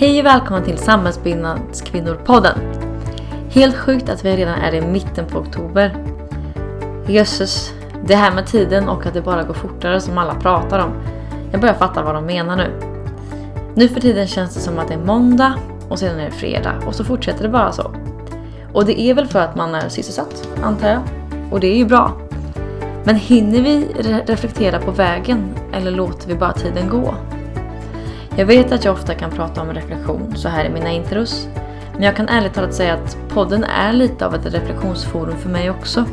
Hej och välkomna till Samhällsbyggnadskvinnor-podden. Helt sjukt att vi redan är i mitten på oktober. Jösses, det här med tiden och att det bara går fortare som alla pratar om. Jag börjar fatta vad de menar nu. Nu för tiden känns det som att det är måndag och sedan är det fredag och så fortsätter det bara så. Och det är väl för att man är sysselsatt, antar jag. Och det är ju bra. Men hinner vi re reflektera på vägen eller låter vi bara tiden gå? Jag vet att jag ofta kan prata om reflektion så här i mina intros. Men jag kan ärligt talat säga att podden är lite av ett reflektionsforum för mig också.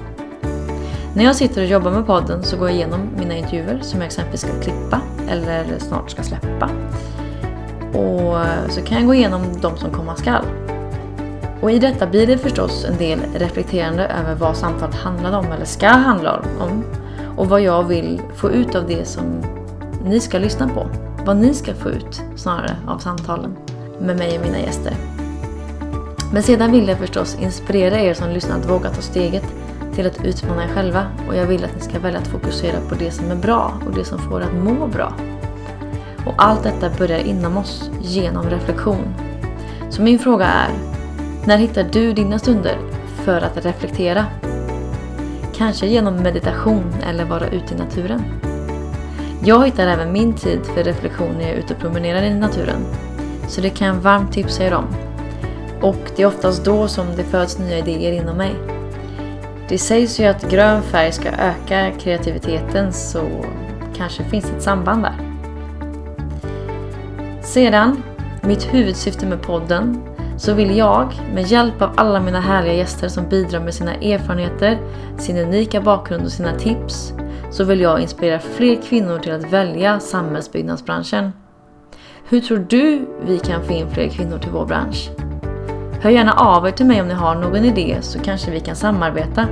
När jag sitter och jobbar med podden så går jag igenom mina intervjuer som jag exempelvis ska klippa eller snart ska släppa. Och så kan jag gå igenom de som komma skall. Och i detta blir det förstås en del reflekterande över vad samtalet handlade om eller ska handla om. Och vad jag vill få ut av det som ni ska lyssna på. Vad ni ska få ut snarare av samtalen med mig och mina gäster. Men sedan vill jag förstås inspirera er som lyssnar att våga ta steget till att utmana er själva och jag vill att ni ska välja att fokusera på det som är bra och det som får er att må bra. Och allt detta börjar inom oss genom reflektion. Så min fråga är, när hittar du dina stunder för att reflektera? Kanske genom meditation eller vara ute i naturen? Jag hittar även min tid för reflektion när jag är ute och promenerar i naturen. Så det kan jag varmt tipsa er om. Och det är oftast då som det föds nya idéer inom mig. Det sägs ju att grön färg ska öka kreativiteten så kanske finns ett samband där. Sedan, mitt huvudsyfte med podden, så vill jag med hjälp av alla mina härliga gäster som bidrar med sina erfarenheter, sin unika bakgrund och sina tips, så vill jag inspirera fler kvinnor till att välja samhällsbyggnadsbranschen. Hur tror du vi kan få in fler kvinnor till vår bransch? Hör gärna av er till mig om ni har någon idé så kanske vi kan samarbeta.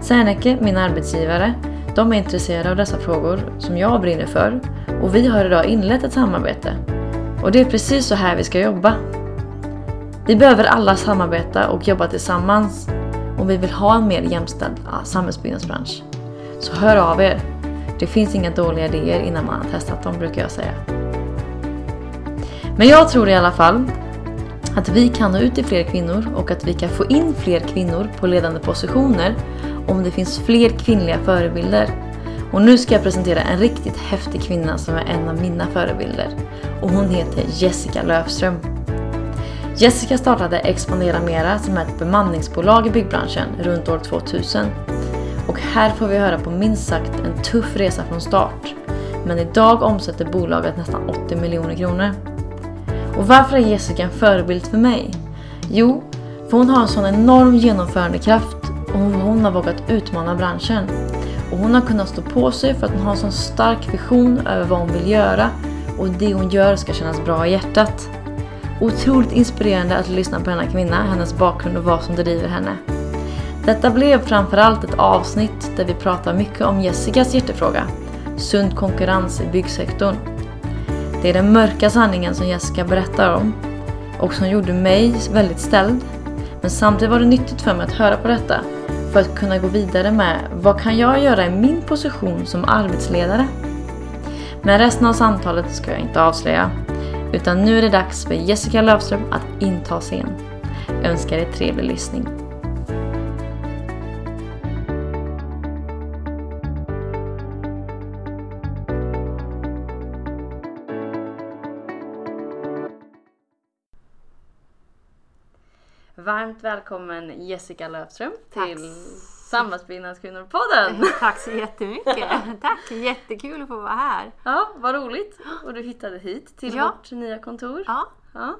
Serneke, min arbetsgivare, de är intresserade av dessa frågor som jag brinner för och vi har idag inlett ett samarbete. Och det är precis så här vi ska jobba. Vi behöver alla samarbeta och jobba tillsammans om vi vill ha en mer jämställd samhällsbyggnadsbransch. Så hör av er. Det finns inga dåliga idéer innan man har testat dem brukar jag säga. Men jag tror i alla fall att vi kan nå ut till fler kvinnor och att vi kan få in fler kvinnor på ledande positioner om det finns fler kvinnliga förebilder. Och nu ska jag presentera en riktigt häftig kvinna som är en av mina förebilder. Och hon heter Jessica Löfström. Jessica startade Expandera Mera som är ett bemanningsbolag i byggbranschen runt år 2000. Här får vi höra på minst sagt en tuff resa från start. Men idag omsätter bolaget nästan 80 miljoner kronor. Och varför är Jessica en förebild för mig? Jo, för hon har en sån enorm genomförandekraft och hon har vågat utmana branschen. Och hon har kunnat stå på sig för att hon har en sån stark vision över vad hon vill göra och det hon gör ska kännas bra i hjärtat. Otroligt inspirerande att lyssna på denna kvinna, hennes bakgrund och vad som driver henne. Detta blev framförallt ett avsnitt där vi pratar mycket om Jessicas hjärtefråga, sund konkurrens i byggsektorn. Det är den mörka sanningen som Jessica berättar om och som gjorde mig väldigt ställd. Men samtidigt var det nyttigt för mig att höra på detta för att kunna gå vidare med vad kan jag göra i min position som arbetsledare? Men resten av samtalet ska jag inte avslöja utan nu är det dags för Jessica Löfström att inta scen. Jag önskar er trevlig lyssning. Varmt välkommen Jessica Löfström till Samhällsbyggnadskvinnor-podden! Tack så jättemycket! Tack! Jättekul att få vara här. Ja, vad roligt! Och du hittade hit till Ja. vårt nya kontor. Ja. Ja.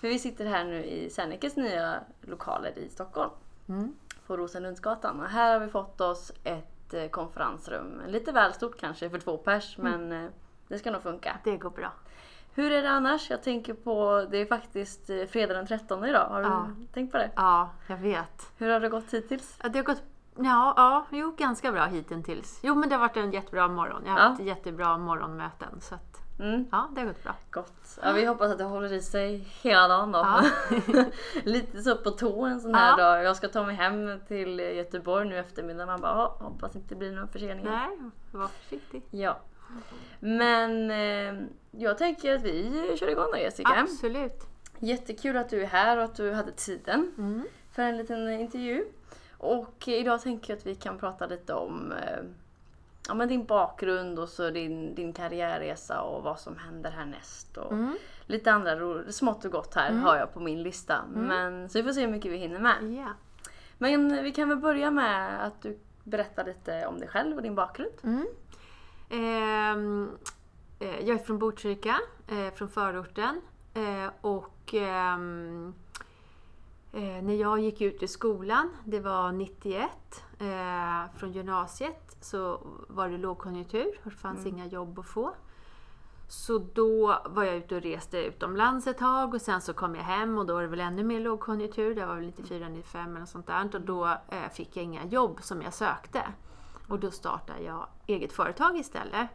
För vi sitter här nu i Sernekes nya lokaler i Stockholm. Mm. På Rosenlundsgatan. Och här har vi fått oss ett eh, konferensrum. Lite väl stort kanske för två pers men eh, det ska nog funka. Det går bra. Hur är det annars? Jag tänker på, det är faktiskt eh, fredag den 13 idag. Har du Ja. tänkt på det? Ja, jag vet. Hur har det gått hittills? Det har gått ja, ja, jo, ganska bra hittills. Jo, men det har varit en jättebra morgon. Jag har Ja. haft jättebra morgonmöten. Så att Mm. Ja, det har gått bra. Gott. Ja, vi hoppas att det håller i sig hela dagen då. Ja. Lite så på tå en sån här dag. Jag ska ta mig hem till Göteborg nu eftermiddag. Man bara, "Ja, hoppas inte det blir några förseningar. Nej, var försiktig. Ja. Men eh, jag tänker att vi kör igång då Jessica. Absolut. Jättekul att du är här och att du hade tiden Mm. för en liten intervju. Och idag tänker jag att vi kan prata lite om eh, ja, men din bakgrund och så din, din karriärresa och vad som händer härnäst. Och Mm. Lite andra ro- smått och gott här har jag på min lista. Men, så vi får se hur mycket vi hinner med. Ja. Men vi kan väl börja med att du berättar lite om dig själv och din bakgrund. Mm. Ehm, eh, jag är från Botkyrka, eh, från förorten. Eh, och ehm, eh, när jag gick ut i skolan, det var 91, eh, från gymnasiet, så var det lågkonjunktur och det fanns inga jobb att få. Så då var jag ute och reste utomlands ett tag och sen så kom jag hem och då var det väl ännu mer lågkonjunktur. Det var väl 94-95 eller sånt där. Och då fick jag inga jobb som jag sökte. Och då startade jag eget företag istället.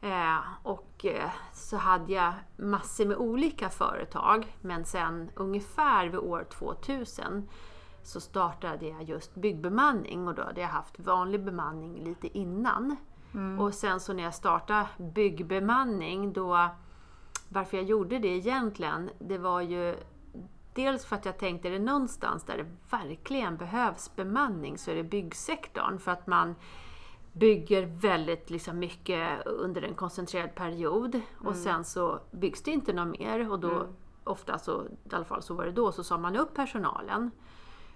Eh, och eh, så hade jag massor med olika företag. Men sen ungefär vid år 2000 så startade jag just byggbemanning och då hade jag haft vanlig bemanning lite innan. Och sen så när jag startade byggbemanning då, varför jag gjorde det egentligen, det var ju Dels för att jag tänkte, är det någonstans där det verkligen behövs bemanning så är det byggsektorn. För att man bygger väldigt liksom, mycket under en koncentrerad period och sen så byggs det inte något mer. Och då, ofta så, i alla fall så var det då, så sa man upp personalen.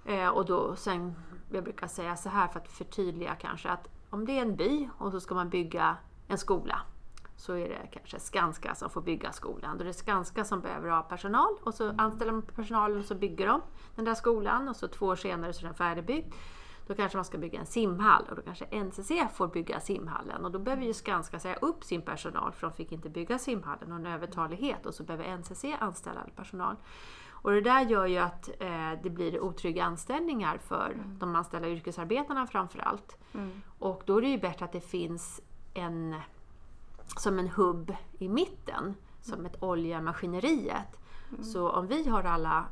Eh, och då, sen, jag brukar säga så här för att förtydliga kanske att om det är en by och så ska man bygga en skola så är det kanske Skanska som får bygga skolan. Då är det Skanska som behöver ha personal och så anställer man personalen och så bygger de den där skolan och så två år senare så är den färdigbyggd. Då kanske man ska bygga en simhall och då kanske NCC får bygga simhallen och då behöver ju Skanska säga upp sin personal för de fick inte bygga simhallen och en övertalighet och så behöver NCC anställa all personal. Och det där gör ju att eh, det blir otrygga anställningar för de anställda yrkesarbetarna framför allt. Och då är det ju bättre att det finns en som en hubb i mitten, som ett oljemaskineriet. Så om vi har alla,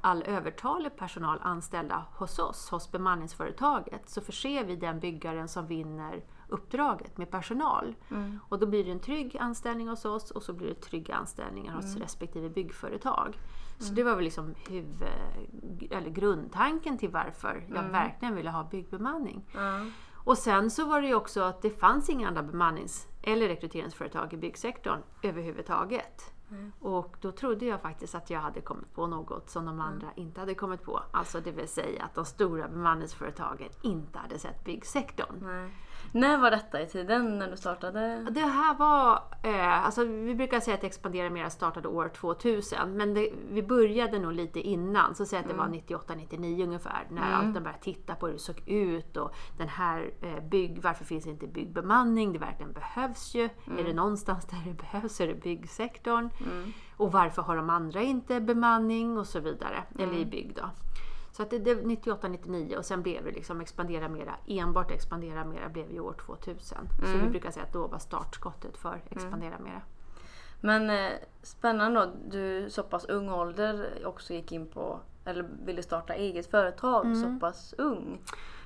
all övertalig personal anställda hos oss, hos bemanningsföretaget, så förser vi den byggaren som vinner uppdraget med personal. Och då blir det en trygg anställning hos oss och så blir det trygga anställningar hos respektive byggföretag. Så det var väl liksom huvud, eller grundtanken till varför jag verkligen ville ha byggbemanning. Och sen så var det ju också att det fanns inga andra bemannings eller rekryteringsföretag i byggsektorn överhuvudtaget. Och då trodde jag faktiskt att jag hade kommit på något som de andra inte hade kommit på. Alltså det vill säga att de stora bemanningsföretagen inte hade sett byggsektorn. Nej. När var detta i tiden när du startade? Det här var, eh, alltså vi brukar säga att Expandera Mera startade år 2000, men det, vi började nog lite innan, så säg att det var 98-99 ungefär, när Alten började titta på hur det såg ut och den här eh, bygg, varför finns inte byggbemanning? Det verkligen behövs ju. Är det någonstans där det behövs så är det byggsektorn. Och varför har de andra inte bemanning och så vidare, eller i bygg då. Så att det, det 98-99 och sen blev det liksom expandera mera, enbart expandera mera blev ju år 2000. Så vi brukar säga att då var startskottet för expandera mera. Men eh, spännande då, du så pass ung ålder också gick in på, eller ville starta eget företag så pass ung.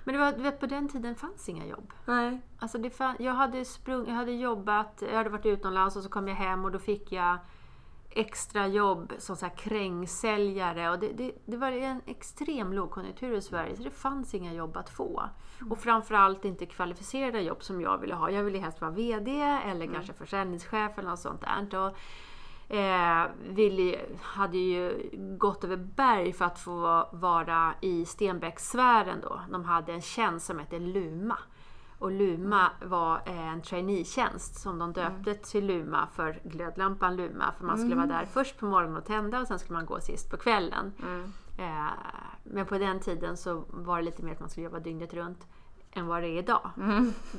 Men det var, du vet, på den tiden fanns inga jobb. Nej. Alltså det fann, jag, hade sprung, jag hade jobbat, jag hade varit utomlands och så kom jag hem och då fick jag extra jobb som så här krängsäljare. Och det, det, det var en extrem lågkonjunktur i Sverige så det fanns inga jobb att få. Och framförallt inte kvalificerade jobb som jag ville ha. Jag ville helst vara VD eller kanske försäljningschef eller något sånt där. Och, Eh, ville, hade ju gått över berg för att få vara i Stenbeckssfären då. De hade en tjänst som hette Luma. Och Luma var eh, en traineetjänst som de döpte till Luma för glödlampan Luma. För man skulle vara där först på morgonen och tända och sen skulle man gå sist på kvällen. Eh, men på den tiden så var det lite mer att man skulle jobba dygnet runt än vad det är idag.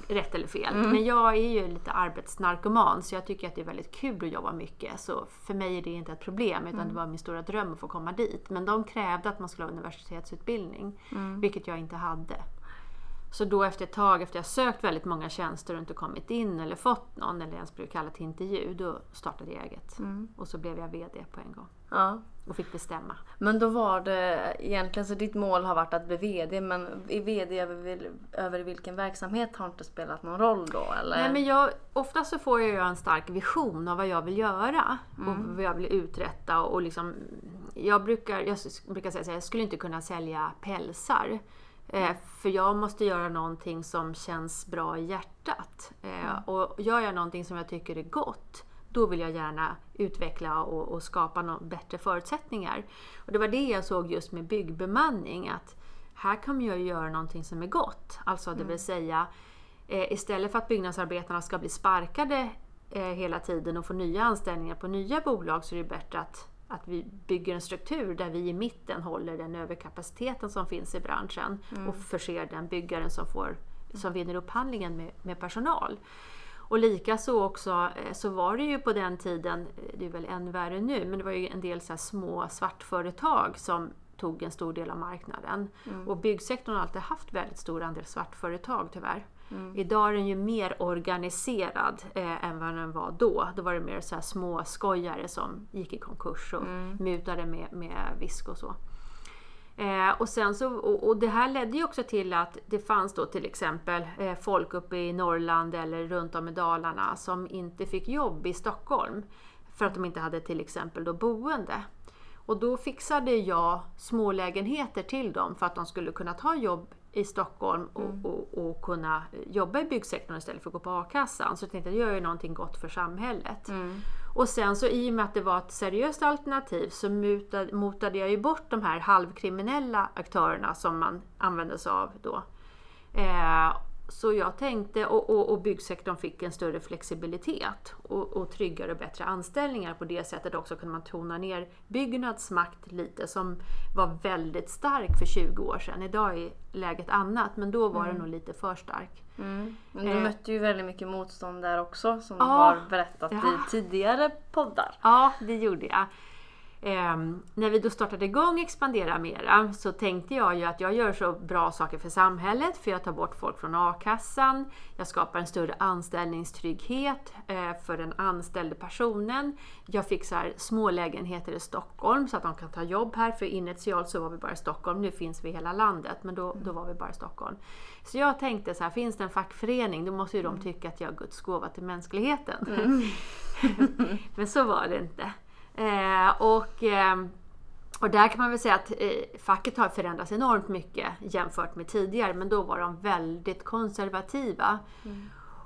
Rätt eller fel. Men jag är ju lite arbetsnarkoman så jag tycker att det är väldigt kul att jobba mycket. Så för mig är det inte ett problem utan det var min stora dröm att få komma dit. Men de krävde att man skulle ha universitetsutbildning, vilket jag inte hade. Så då efter ett tag, efter jag sökt väldigt många tjänster och inte kommit in eller fått någon eller ens blivit kallad till intervju, då startade jag eget. Mm. Och så blev jag VD på en gång Ja. och fick bestämma. Men då var det egentligen så ditt mål har varit att bli VD men i VD över, över vilken verksamhet har inte spelat någon roll då eller? Nej, men jag, ofta så får jag en stark vision av vad jag vill göra och vad jag vill uträtta. Och liksom, jag, brukar, jag brukar säga att jag skulle inte kunna sälja pälsar. Eh, för jag måste göra någonting som känns bra i hjärtat. Eh, Och gör jag någonting som jag tycker är gott, då vill jag gärna utveckla och, och skapa nå bättre förutsättningar. Och det var det jag såg just med byggbemanning. Att här kommer jag göra någonting som är gott. Alltså det vill säga eh, istället för att byggnadsarbetarna ska bli sparkade hela tiden och få nya anställningar på nya bolag så är det bättre att, att vi bygger en struktur där vi i mitten håller den överkapaciteten som finns i branschen och förser den byggaren som, får, som vinner upphandlingen med, med personal. Och likaså också eh, så var det ju på den tiden, eh, det är väl än värre nu, men det var ju en del så små svartföretag som tog en stor del av marknaden. Och byggsektorn har alltid haft väldigt stor andel svartföretag tyvärr. Idag är den ju mer organiserad eh, än vad den var då. Då var det mer så här små skojare som gick i konkurs och mutade med, med visk och så. Eh, och, sen så, och, och det här ledde ju också till att det fanns då till exempel eh, folk uppe i Norrland eller runt om i Dalarna som inte fick jobb i Stockholm för att de inte hade till exempel då boende. Och då fixade jag smålägenheter till dem för att de skulle kunna ta jobb i Stockholm och, och, och kunna jobba i byggsektorn istället för att gå på a-kassan. Så jag tänkte att jag gör ju någonting gott för samhället. Och sen så i och med att det var ett seriöst alternativ så mutade, motade jag ju bort de här halvkriminella aktörerna som man använde sig av då. Eh, så jag tänkte, och, och, och byggsektorn fick en större flexibilitet och, och tryggare och bättre anställningar. På det sättet också kunde man tona ner Byggnads makt lite som var väldigt stark för 20 år sedan. Idag är läget annat men då var det nog lite för stark. Mm. Men du Eh. mötte ju väldigt mycket motstånd där också som Ja. du har berättat Ja. i tidigare poddar. Ja, det gjorde jag. Ehm, när vi då startade igång Expandera Mera så tänkte jag ju att jag gör så bra saker för samhället för jag tar bort folk från a-kassan, jag skapar en större anställningstrygghet eh, för den anställde personen, jag fixar små lägenheter i Stockholm så att de kan ta jobb här för initialt så var vi bara i Stockholm, nu finns vi i hela landet men då, då var vi bara i Stockholm. Så jag tänkte så här, finns det en fackförening då måste ju de tycka att jag är Guds gåva till mänskligheten. men så var det inte. Eh, och, eh, och där kan man väl säga att eh, facket har förändrats enormt mycket jämfört med tidigare men då var de väldigt konservativa.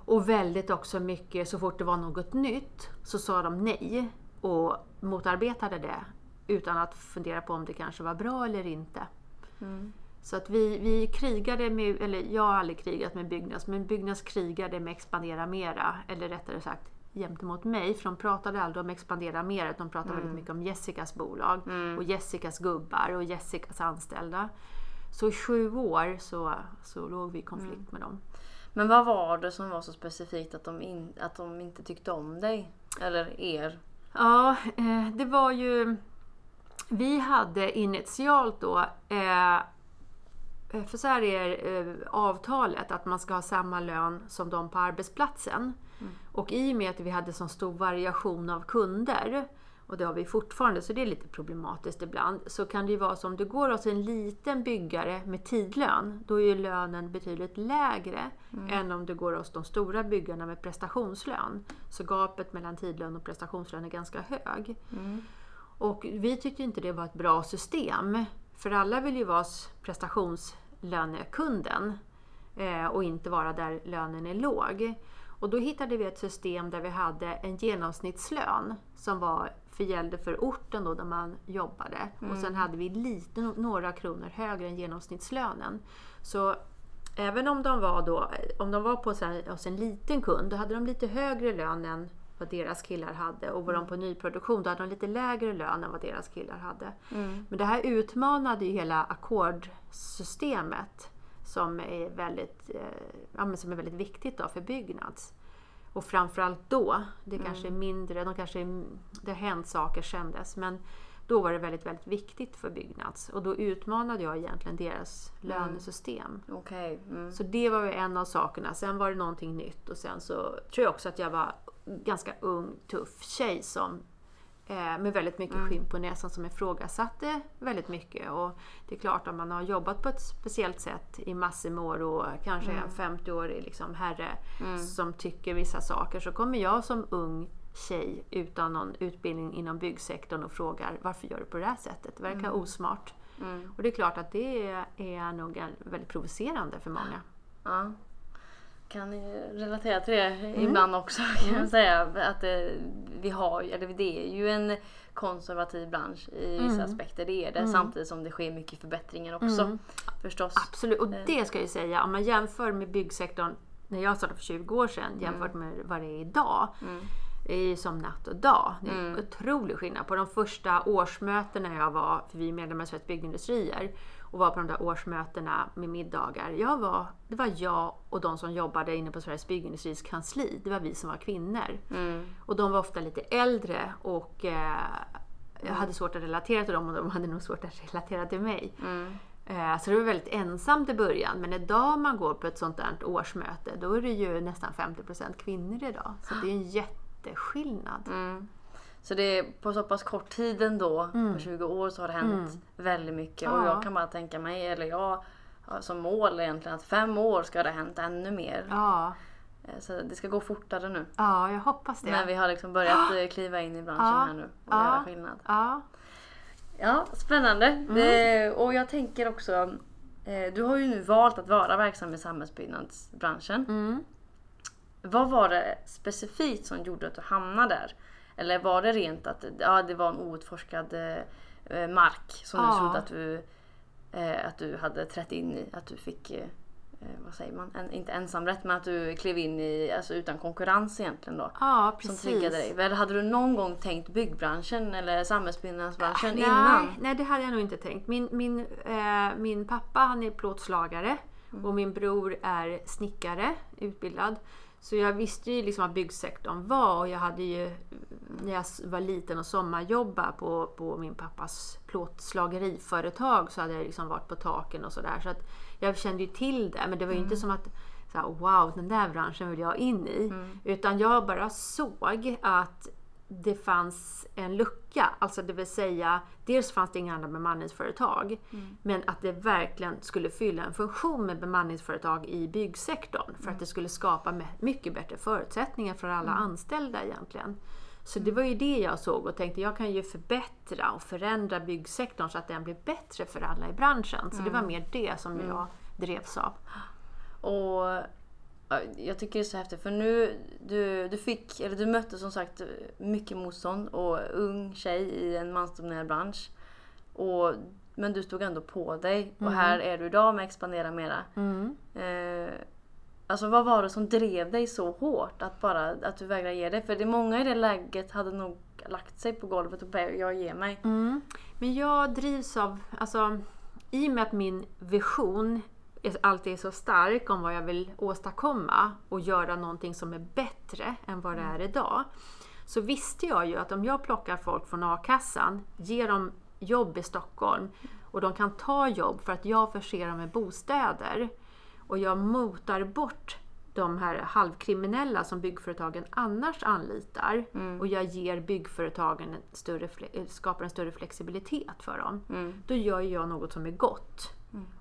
Och väldigt också mycket, så fort det var något nytt så sa de nej och motarbetade det utan att fundera på om det kanske var bra eller inte. Så att vi, vi krigade med, eller jag har aldrig krigat med Byggnads, men Byggnads krigade med Expandera Mera, eller rättare sagt gentemot mig, för de pratade aldrig om Expandera utan de pratade väldigt mycket om Jessicas bolag och Jessicas gubbar och Jessicas anställda. Så i sju år så, så låg vi i konflikt med dem. Men vad var det som var så specifikt att de, in, att de inte tyckte om dig? Eller er? Ja, eh, det var ju... Vi hade initialt då, eh, eh, för så här är eh, avtalet, att man ska ha samma lön som de på arbetsplatsen. Och i och med att vi hade så stor variation av kunder, och det har vi fortfarande, så det är lite problematiskt ibland, så kan det ju vara så om du går hos en liten byggare med tidlön, då är ju lönen betydligt lägre än om du går hos de stora byggarna med prestationslön. Så gapet mellan tidlön och prestationslön är ganska hög. Och vi tyckte inte det var ett bra system. För alla vill ju vara prestationslönekunden eh, och inte vara där lönen är låg. Och då hittade vi ett system där vi hade en genomsnittslön som var för gällde för orten då där man jobbade. Och sen hade vi lite, några kronor högre än genomsnittslönen. Så även om de var, då, om de var på så här, hos en liten kund, då hade de lite högre lön än vad deras killar hade. Och var de på nyproduktion, då hade de lite lägre lön än vad deras killar hade. Men det här utmanade ju hela ackordsystemet som är väldigt, eh, ja, som är väldigt viktigt då för Byggnads. Och framförallt då, det kanske är mindre, de kanske är, det har hänt saker sedan dess, men Då var det väldigt, väldigt viktigt för Byggnads och då utmanade jag egentligen deras lönesystem. Okej. Mm. Så det var en av sakerna. Sen var det någonting nytt och sen så tror jag också att jag var ganska ung, tuff tjej som med väldigt mycket skinn på näsan som ifrågasatte väldigt mycket. Och det är klart att man har jobbat på ett speciellt sätt i massor med år och kanske är en 50-årig liksom herre som tycker vissa saker så kommer jag som ung tjej utan någon utbildning inom byggsektorn och frågar varför gör du på det här sättet? Det verkar osmart. Och det är klart att det är, nog väldigt provocerande för många. Ja. Kan relatera till det Mm. ibland också kan jag säga. Att det, vi har, eller det är ju en konservativ bransch i vissa Mm. aspekter. Det är det. Samtidigt som det sker mycket förbättringar också. Mm. Förstås. Absolut, och det ska jag ju säga, om man jämför med byggsektorn när jag startade för 20 år sedan Mm. jämfört med vad det är idag. Det är ju som natt och dag. Det är Mm. en otrolig skillnad. På de första årsmötena jag var, för vi är medlemmar i Sveriges Byggindustrier, och var på de där årsmötena med middagar. Jag var, det var jag och de som jobbade inne på Sveriges Byggindustris kansli. Det var vi som var kvinnor. Mm. Och de var ofta lite äldre och eh, jag hade svårt att relatera till dem och de hade nog svårt att relatera till mig. Mm. Eh, Så det var väldigt ensamt i början. Men idag man går på ett sånt där årsmöte, då är det ju nästan 50% kvinnor idag. Så det är en jätteskillnad. Mm. Så det är på så pass kort tid ändå, på 20 år, så har det hänt väldigt mycket. Och Mm. Ja. jag kan bara tänka mig, eller jag har som mål egentligen att fem år ska det ha hänt ännu mer. Ja, Eh, Så det ska gå fortare nu. ja jag hoppas det. När vi har liksom börjat eh, kliva in i branschen Ja. här nu och Ja. göra skillnad. Ja, Ja, spännande. Det, och jag tänker också, eh, du har ju nu valt att vara verksam i samhällsbyggnadsbranschen. mm. Vad var det specifikt som gjorde att du hamnade där? Eller var det rent att ja, det var en outforskad eh, mark som du Ja. trodde att du, eh, att du hade trätt in i? Att du fick, eh, eh, vad säger man, en, inte ensamrätt men att du klev in i, alltså utan konkurrens egentligen då? ja Som precis. triggade dig. Eller hade du någon gång tänkt byggbranschen eller samhällsbyggnadsbranschen nej, innan? nej, det hade jag nog inte tänkt. Min, min, eh, min pappa han är plåtslagare och min bror är snickare, utbildad. Så jag visste ju liksom vad byggsektorn var och jag hade ju när jag var liten och sommarjobba på, på min pappas plåtslageriföretag så hade jag liksom varit på taken och sådär. Så att jag kände ju till det men det var ju inte som att så här, wow, den där branschen vill jag in i. Utan jag bara såg att det fanns en lucka. Alltså det vill säga, dels fanns det inga andra bemanningsföretag. Men att det verkligen skulle fylla en funktion med bemanningsföretag i byggsektorn. För att det skulle skapa mycket bättre förutsättningar för alla anställda egentligen. Så det var ju det jag såg och tänkte jag kan ju förbättra och förändra byggsektorn så att den blir bättre för alla i branschen. Så det var mer det som jag drevs av. Och jag tycker det är så häftigt för nu, du, du fick, eller du mötte som sagt mycket motstånd och ung tjej i en mansdominerad bransch. Och, men du stod ändå på dig och här är du idag med Expandera Mera. Mm. Eh, alltså vad var det som drev dig så hårt att, bara, att du vägrade ge dig? För det är många i det läget hade nog lagt sig på golvet och bara jag ger mig. Mm. Men jag drivs av, alltså i och med att min vision alltid är så stark om vad jag vill åstadkomma och göra någonting som är bättre än vad det är idag. Så visste jag ju att om jag plockar folk från a-kassan, ger dem jobb i Stockholm och de kan ta jobb för att jag förser dem med bostäder och jag motar bort de här halvkriminella som byggföretagen annars anlitar och jag ger byggföretagen en större, skapar en större flexibilitet för dem. Då gör jag något som är gott.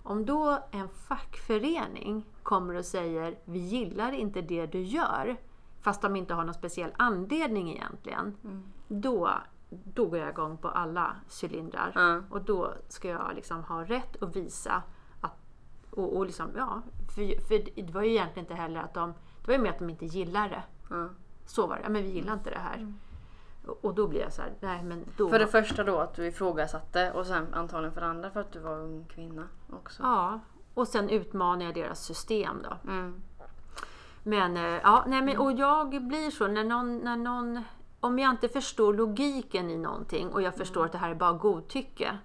Om då en fackförening kommer och säger vi gillar inte det du gör fast de inte har någon speciell anledning egentligen. Då, då går jag igång på alla cylindrar. Ja. Och då ska jag liksom ha rätt att visa att, och, och liksom, ja, för, för det var ju egentligen inte heller att de, det var ju mer att de inte gillar det. Så var det, ja, men vi gillar inte det här. Och, då blir jag så här, nej men då... För det första då att du ifrågasatte och sen antagligen för det andra för att du var ung kvinna också. Ja, och sen utmanar jag deras system då. Mm. Men, eh, ja, nej, men och jag blir så när någon, när någon... Om jag inte förstår logiken i någonting och jag förstår att det här är bara godtycke.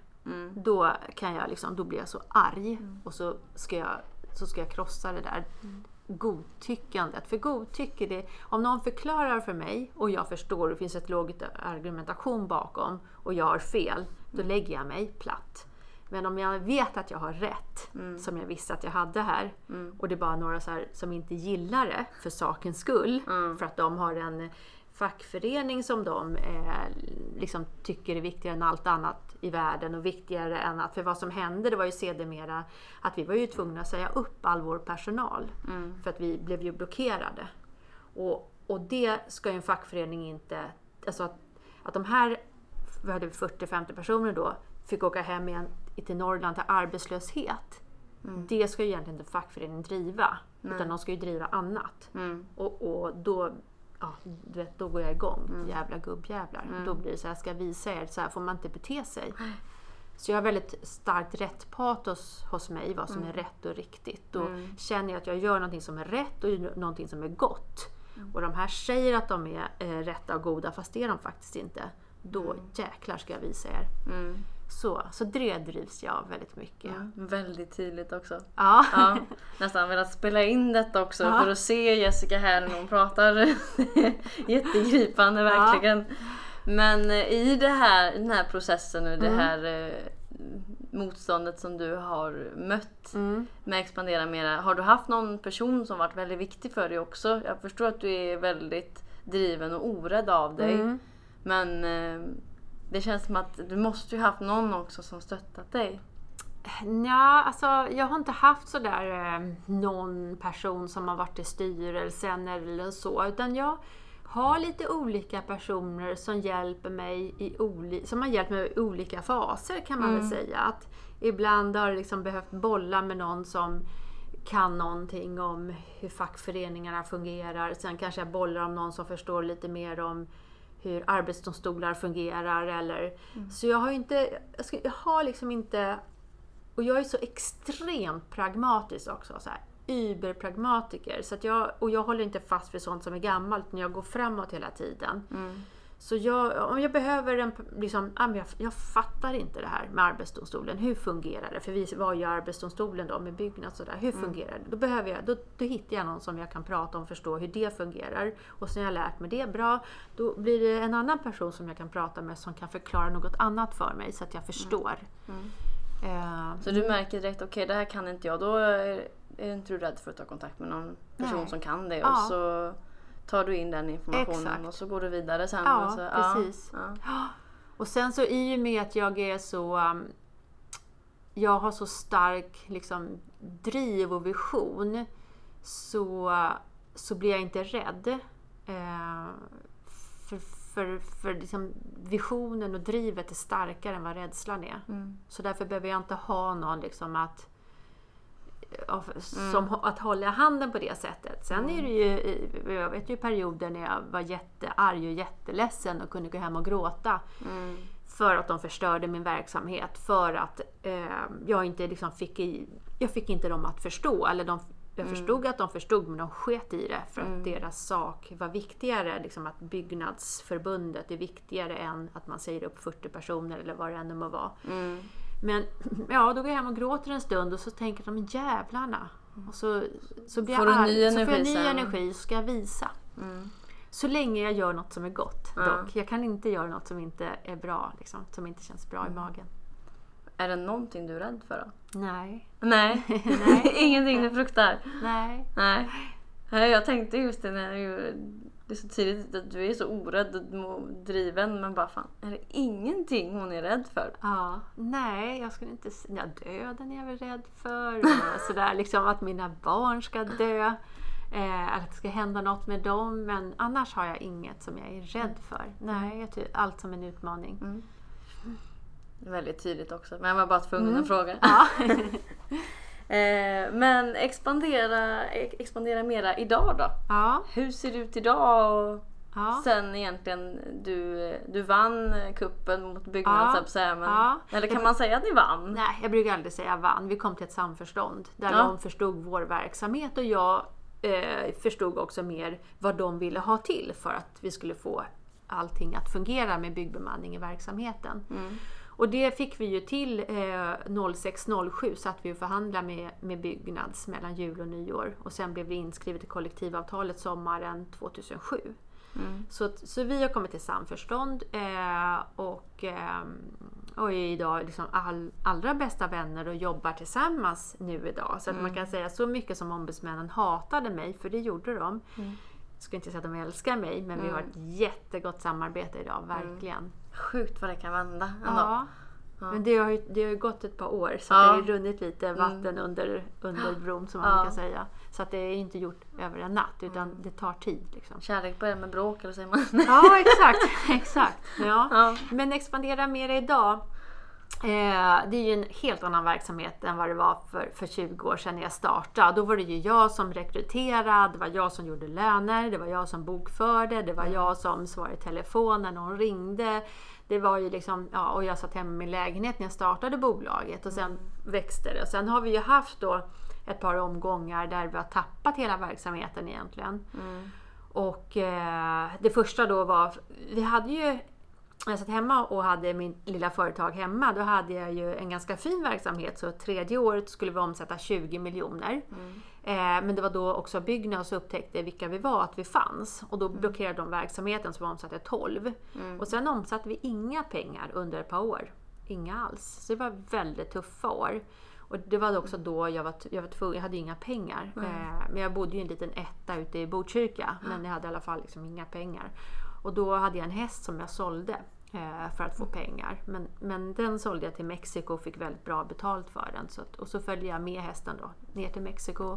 Då, kan jag liksom, då blir jag så arg och så ska jag, så ska jag krossa det där godtyckandet. För godtycke, det, om någon förklarar för mig och jag förstår det finns ett logisk argumentation bakom och jag har fel. då lägger jag mig platt. Men om jag vet att jag har rätt, som jag visste att jag hade här, och det är bara några så som inte gillar det för sakens skull, för att de har en fackförening som de eh, liksom tycker är viktigare än allt annat i världen och viktigare än att, för vad som hände det var ju sedermera att vi var ju tvungna att säga upp all vår personal för att vi blev ju blockerade. Och, och det ska ju en fackförening inte, alltså att, att de här, vi hade 40-50 personer då, fick åka hem igen till Norrland till arbetslöshet. Det ska ju egentligen inte fackföreningen driva, utan de ska ju driva annat. Och, och då, ja, du vet, då går jag igång. Jävla gubbjävlar. Då blir det så här, jag ska visa er, så här får man inte bete sig. Så jag har väldigt starkt rättpatos hos mig, vad som är rätt och riktigt. Då känner jag att jag gör någonting som är rätt och någonting som är gott. Och de här säger att de är eh, rätta och goda, fast det är de faktiskt inte. Då jäklar ska jag visa er. Så, så det drivs jag av väldigt mycket. Väldigt tydligt också. Ja. Ja, nästan velat spela in detta också Ja. för att se Jessica här när hon pratar. Jättegripande verkligen. Men eh, i det här, den här processen och det Mm. här eh, motståndet som du har mött Mm. med Expandera Mera. Har du haft någon person som varit väldigt viktig för dig också? Jag förstår att du är väldigt driven och orädd av dig. Mm. Men eh, det känns som att du måste ju haft någon också som stöttat dig. Ja, alltså jag har inte haft sådär eh, någon person som har varit i styrelsen eller så, utan jag har lite olika personer som hjälper mig i oli- som har hjälpt mig i olika faser kan man väl säga. Att ibland har jag liksom behövt bolla med någon som kan någonting om hur fackföreningarna fungerar. Sen kanske jag bollar om någon som förstår lite mer om hur arbetsdomstolar fungerar. Eller, Så jag har inte, jag, ska, jag har liksom inte och jag är så extremt pragmatisk också. Så här, überpragmatiker. Så att jag, och jag håller inte fast vid sånt som är gammalt, utan jag går framåt hela tiden. Så jag, om jag behöver en, liksom, jag, jag fattar inte det här med Arbetsdomstolen. Hur fungerar det? För vi var ju Arbetsdomstolen då med Byggnads och där. Hur fungerar det? Då, behöver jag, då, då hittar jag någon som jag kan prata om och förstå hur det fungerar. Och sen har jag lärt mig det bra, då blir det en annan person som jag kan prata med som kan förklara något annat för mig så att jag förstår. Eh, Så du märker direkt, okej det här kan inte jag. Då är, är inte du rädd för att ta kontakt med någon person Nej. som kan det. Ja. Och så tar du in den informationen Exakt. och så går du vidare sen. Ja, och så, precis. Ja, Och sen så i och med att jag är så... um, Jag har så stark liksom, driv och vision så, så blir jag inte rädd. Eh, för för, för liksom, visionen och drivet är starkare än vad rädslan är. Mm. Så därför behöver jag inte ha någon liksom att av- som att hålla handen på det sättet. Sen är det ju, jag vet ju perioder när jag var jättearg och jätteledsen och kunde gå hem och gråta. Mm. För att de förstörde min verksamhet. För att eh, jag inte liksom fick, i, jag fick inte dem att förstå. Eller de, jag förstod att de förstod men de sket i det. För att deras sak var viktigare. Liksom att byggnadsförbundet är viktigare än att man säger upp 40 personer eller vad det än må vara. Men ja, då går jag hem och gråter en stund och så tänker de jävlarna. Och så, så blir Får jag arg. så får jag ny sen. energi så ska jag visa. Mm. Så länge jag gör något som är gott Ja. dock. Jag kan inte göra något som inte är bra, liksom, som inte känns bra Mm. i magen. Är det någonting du är rädd för då? Nej. Nej, Nej. ingenting du fruktar? Nej. Nej. Nej, Jag tänkte just det när du, det är så tydligt att du är så orädd och driven men bara fan, är det ingenting hon är rädd för? Ja, nej, jag skulle inte säga... Ja, döden är jag väl rädd för. Och sådär, liksom att mina barn ska dö. Eh, att det ska hända något med dem. Men annars har jag inget som jag är rädd för. Nej, jag tycker allt som en utmaning. Mm. Väldigt tydligt också, men jag var bara tvungen Mm. att fråga. Ja. Eh, men expandera, ex- expandera mera idag då? ja, Hur ser det ut idag? Ja. sen egentligen du, du vann kuppen mot Byggnads, Ja. men, Ja. Eller kan man säga att ni vann? Nej, jag brukar aldrig säga vann. Vi kom till ett samförstånd där Ja. de förstod vår verksamhet och jag eh, förstod också mer vad de ville ha till för att vi skulle få allting att fungera med byggbemanning i verksamheten. Mm. Och det fick vi ju till eh, 0607 satt vi och förhandlade med, med Byggnads mellan jul och nyår och sen blev det inskrivet i kollektivavtalet sommaren 2007. Mm. Så, så vi har kommit till samförstånd eh, och, eh, och är idag liksom all, allra bästa vänner och jobbar tillsammans nu idag. Så Mm. man kan säga så mycket som ombudsmännen hatade mig, för det gjorde de. Mm. Jag ska inte säga att de älskar mig, men vi har ett jättegott samarbete idag, verkligen. Sjukt vad det kan vända ändå. Ja. Men det har, ju, det har ju gått ett par år så Ja. det har ju runnit lite vatten under, under bron som man Ja. brukar säga. Så att det är inte gjort över en natt utan det tar tid. Liksom. Kärlek börjar med bråk eller säger man? Ja exakt, exakt. Ja. Ja. Men expandera mer idag. Eh, det är ju en helt annan verksamhet än vad det var för, för 20 år sedan när jag startade. Då var det ju jag som rekryterade, det var jag som gjorde löner, det var jag som bokförde, det var jag som svarade i telefon när någon ringde. Det var ju liksom, ja, och jag satt hemma i min lägenhet när jag startade bolaget och sen växte det. Och sen har vi ju haft då ett par omgångar där vi har tappat hela verksamheten egentligen. Och eh, det första då var, vi hade ju jag satt hemma och hade min lilla företag hemma, då hade jag ju en ganska fin verksamhet. Så tredje året skulle vi omsätta 20 miljoner. Eh, men det var då också Byggnads upptäckte vilka vi var, att vi fanns. Och då blockerade de verksamheten så vi omsatte 12. Och sen omsatte vi inga pengar under ett par år. Inga alls. Så det var väldigt tuffa år. Och det var också då jag var, jag var tvungen, jag hade inga pengar. Eh, men jag bodde ju i en liten etta ute i Botkyrka. Men jag hade i alla fall liksom inga pengar. Och då hade jag en häst som jag sålde eh, för att få pengar. Men, men den sålde jag till Mexiko och fick väldigt bra betalt för den. Så att, och så följde jag med hästen då ner till Mexiko.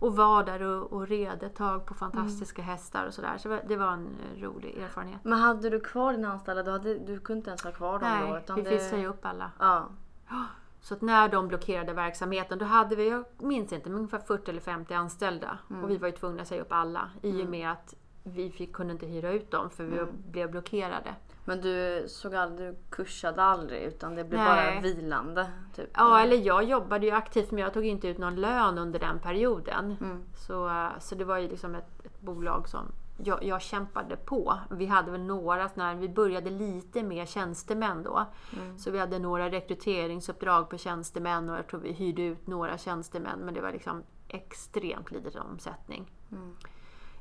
Och var där och, och red ett tag på fantastiska hästar och sådär. Så det var- en rolig erfarenhet. Men hade du kvar dina anställda? Du, hade, du kunde inte ens ha kvar dem då? Nej, utan vi det- fick säga upp alla. Ja. Så att när de blockerade verksamheten, då hade vi, jag minns inte, men ungefär 40 eller 50 anställda. Och vi var ju tvungna att säga upp alla i och med att vi fick, kunde inte hyra ut dem för vi blev blockerade. Men du såg aldrig, du kursade aldrig utan det blev Nej. bara vilande? Typ. Ja, eller jag jobbade ju aktivt men jag tog inte ut någon lön under den perioden. Mm. Så, så det var ju liksom ett, ett bolag som jag, jag kämpade på. Vi hade väl några, när vi började lite med tjänstemän då. Mm. Så vi hade några rekryteringsuppdrag på tjänstemän och jag tror vi hyrde ut några tjänstemän men det var liksom extremt liten omsättning. Mm.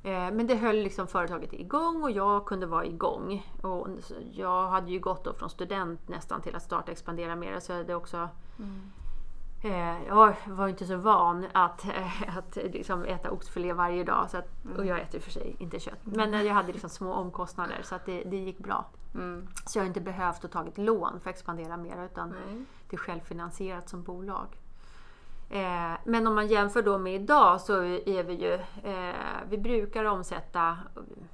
Eh, Men det höll liksom företaget igång och jag kunde vara igång. Och jag hade ju gått då från student nästan till att starta expandera mer. Så hade också Eh, jag var inte så van att, eh, att liksom äta oxfilé varje dag. Så att, och jag äter för sig inte kött. Men eh, jag hade liksom små omkostnader så att det, det gick bra. Mm. Så jag har inte behövt att tagit lån för att expandera mer utan det är självfinansierat som bolag. Eh, men om man jämför då med idag så är vi ju, eh, vi brukar omsätta,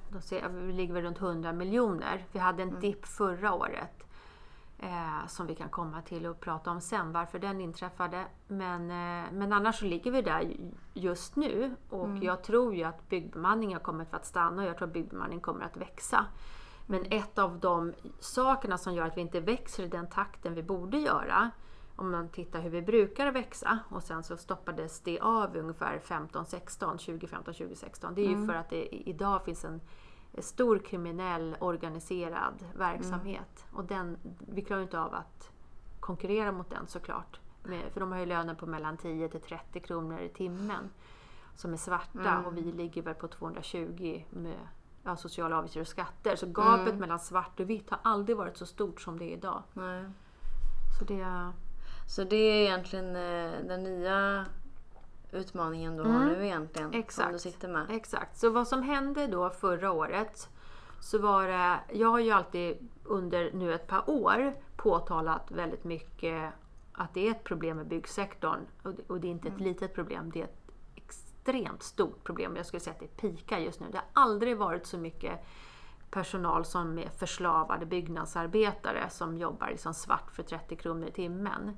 då ser, vi ligger väl runt 100 miljoner. Vi hade en dipp förra året. Eh, som vi kan komma till och prata om sen, varför den inträffade. Men, eh, men annars så ligger vi där ju- just nu och jag tror ju att byggbemanning har kommit för att stanna och jag tror att byggbemanning kommer att växa. Men ett av de sakerna som gör att vi inte växer i den takten vi borde göra, om man tittar hur vi brukar växa och sen så stoppades det av ungefär 15-16, 2015-2016. Det är ju för att det idag finns en stor kriminell organiserad verksamhet. Och den, vi klarar ju inte av att konkurrera mot den såklart. Med, för de har ju löner på mellan 10 till 30 kronor i timmen. Som är svarta och vi ligger väl på 220 med ja, sociala avgifter och skatter. Så gapet mellan svart och vitt har aldrig varit så stort som det är idag. Nej. Så det, Så det är egentligen eh, den nya utmaningen du har nu egentligen. Som du Exakt. sitter med. Exakt. Så vad som hände då förra året så var det, jag har ju alltid under nu ett par år påtalat väldigt mycket att det är ett problem med byggsektorn. Och det, är inte ett litet problem, det är ett extremt stort problem. Jag skulle säga att det pikar just nu. Det har aldrig varit så mycket personal som är förslavade byggnadsarbetare som jobbar liksom svart för 30 kronor i timmen.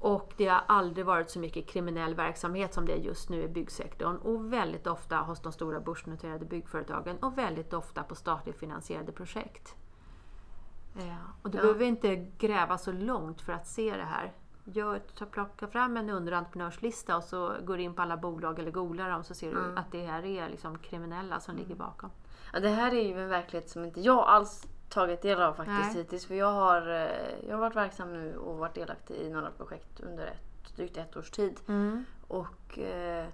Och det har aldrig varit så mycket kriminell verksamhet som det är just nu i byggsektorn. Och väldigt ofta hos de stora börsnoterade byggföretagen och väldigt ofta på statligt finansierade projekt. Ja, och du Ja. behöver inte gräva så långt för att se det här. Gör, ta, plocka fram en underentreprenörslista och så går in på alla bolag eller googlar dem så ser du att det här är liksom kriminella som ligger bakom. Ja, det här är ju en verklighet som inte jag alls tagit del av faktiskt Nej. hittills. För jag har, eh, jag har varit verksam nu och varit delaktig i några projekt under ett, drygt ett års tid. Och eh,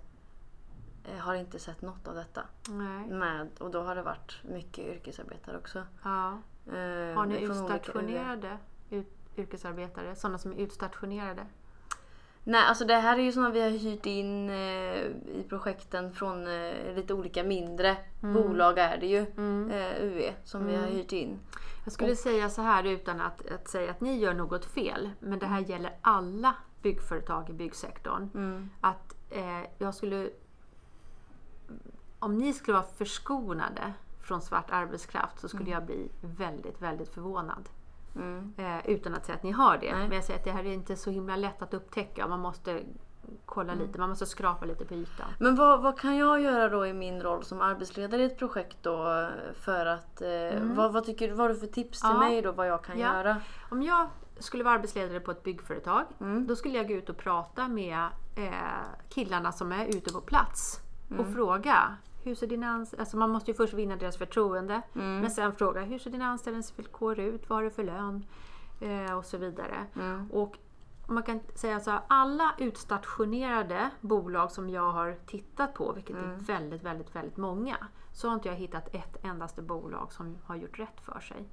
eh, har inte sett något av detta. Nej. Med, och då har det varit mycket yrkesarbetare också. Ja. Eh, Har ni utstationerade ut, yrkesarbetare, sådana som är utstationerade? Nej, alltså det här är ju sådana vi har hyrt in eh, i projekten från eh, lite olika mindre bolag är det ju. Eh, UE som vi har hyrt in. Jag skulle säga så här utan att, att säga att ni gör något fel, men det här gäller alla byggföretag i byggsektorn. Att eh, jag skulle... Om ni skulle vara förskonade från svart arbetskraft så skulle jag bli väldigt, väldigt förvånad. Eh, utan att säga att ni har det. Men jag säger att det här är inte så himla lätt att upptäcka. Man måste kolla lite, man måste skrapa lite på ytan. Men vad, vad kan jag göra då i min roll som arbetsledare i ett projekt då för att... Eh, vad, vad, tycker, vad har du för tips till Ja. mig då vad jag kan Ja. göra? Om jag skulle vara arbetsledare på ett byggföretag, Mm. då skulle jag gå ut och prata med eh, killarna som är ute på plats och fråga hur ser dina alltså man måste ju först vinna deras förtroende, men sen fråga hur ser dina anställningsvillkor ut, vad har du för lön? Eh, och så vidare. Och man kan säga så här, alla utstationerade bolag som jag har tittat på, vilket är väldigt, väldigt, väldigt många, så har inte jag hittat ett endaste bolag som har gjort rätt för sig.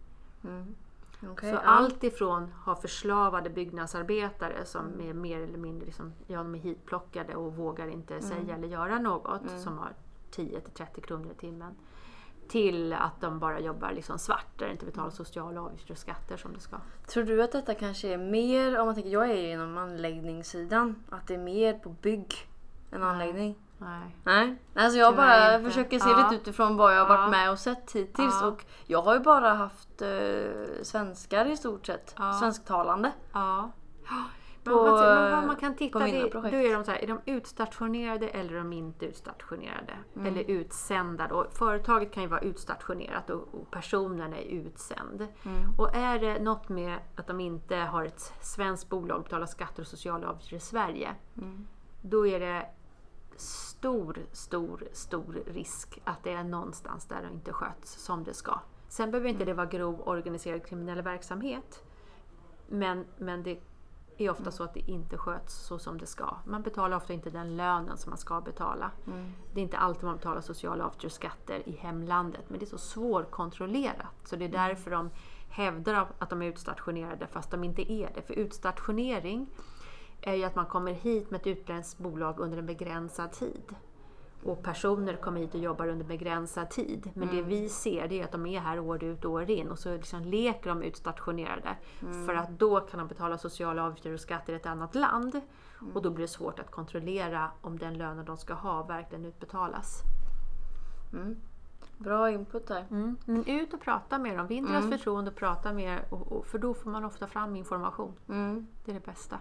Okej, Så ja. allt ifrån ha förslavade byggnadsarbetare som är mer eller mindre liksom, ja, de är hitplockade och vågar inte säga eller göra något som har 10-30 kronor i timmen. Till att de bara jobbar liksom svart där de inte betalar sociala avgifter och skatter som det ska. Tror du att detta kanske är mer, om man tänker, jag är ju inom anläggningssidan, att det är mer på bygg än anläggning? Nej. Nej, alltså jag Tyvärr bara inte. försöker se Ja. lite utifrån vad jag har Ja. varit med och sett hittills Ja. och jag har ju bara haft eh, svenskar i stort sett, Ja. svensktalande. Ja. Men På, vad, men vad man kan titta på mina det, projekt. då är de så här, är de utstationerade eller är de inte utstationerade? Mm. Eller utsända då. Företaget kan ju vara utstationerat och, och personen är utsänd. Mm. Och är det något med att de inte har ett svenskt bolag betalar skatter och sociala avgifter i Sverige. Mm. Då är det stor, stor, stor risk att det är någonstans där det inte sköts som det ska. Sen behöver inte det vara grov organiserad kriminell verksamhet. Men, men det är ofta så att det inte sköts så som det ska. Man betalar ofta inte den lönen som man ska betala. Det är inte alltid man betalar sociala avgifter i hemlandet. Men det är så svårkontrollerat. Så det är därför de hävdar att de är utstationerade fast de inte är det. För utstationering är ju att man kommer hit med ett utländskt bolag under en begränsad tid. Och personer kommer hit och jobbar under begränsad tid. Men det vi ser det är att de är här år ut och år in och så liksom leker de utstationerade. För att då kan de betala sociala avgifter och skatter i ett annat land. Och då blir det svårt att kontrollera om den lönen de ska ha verkligen utbetalas. Bra input där. Mm. Men ut och prata med dem, vinn deras förtroende och prata med. Och, och, för då får man ofta fram information. Mm. Det är det bästa.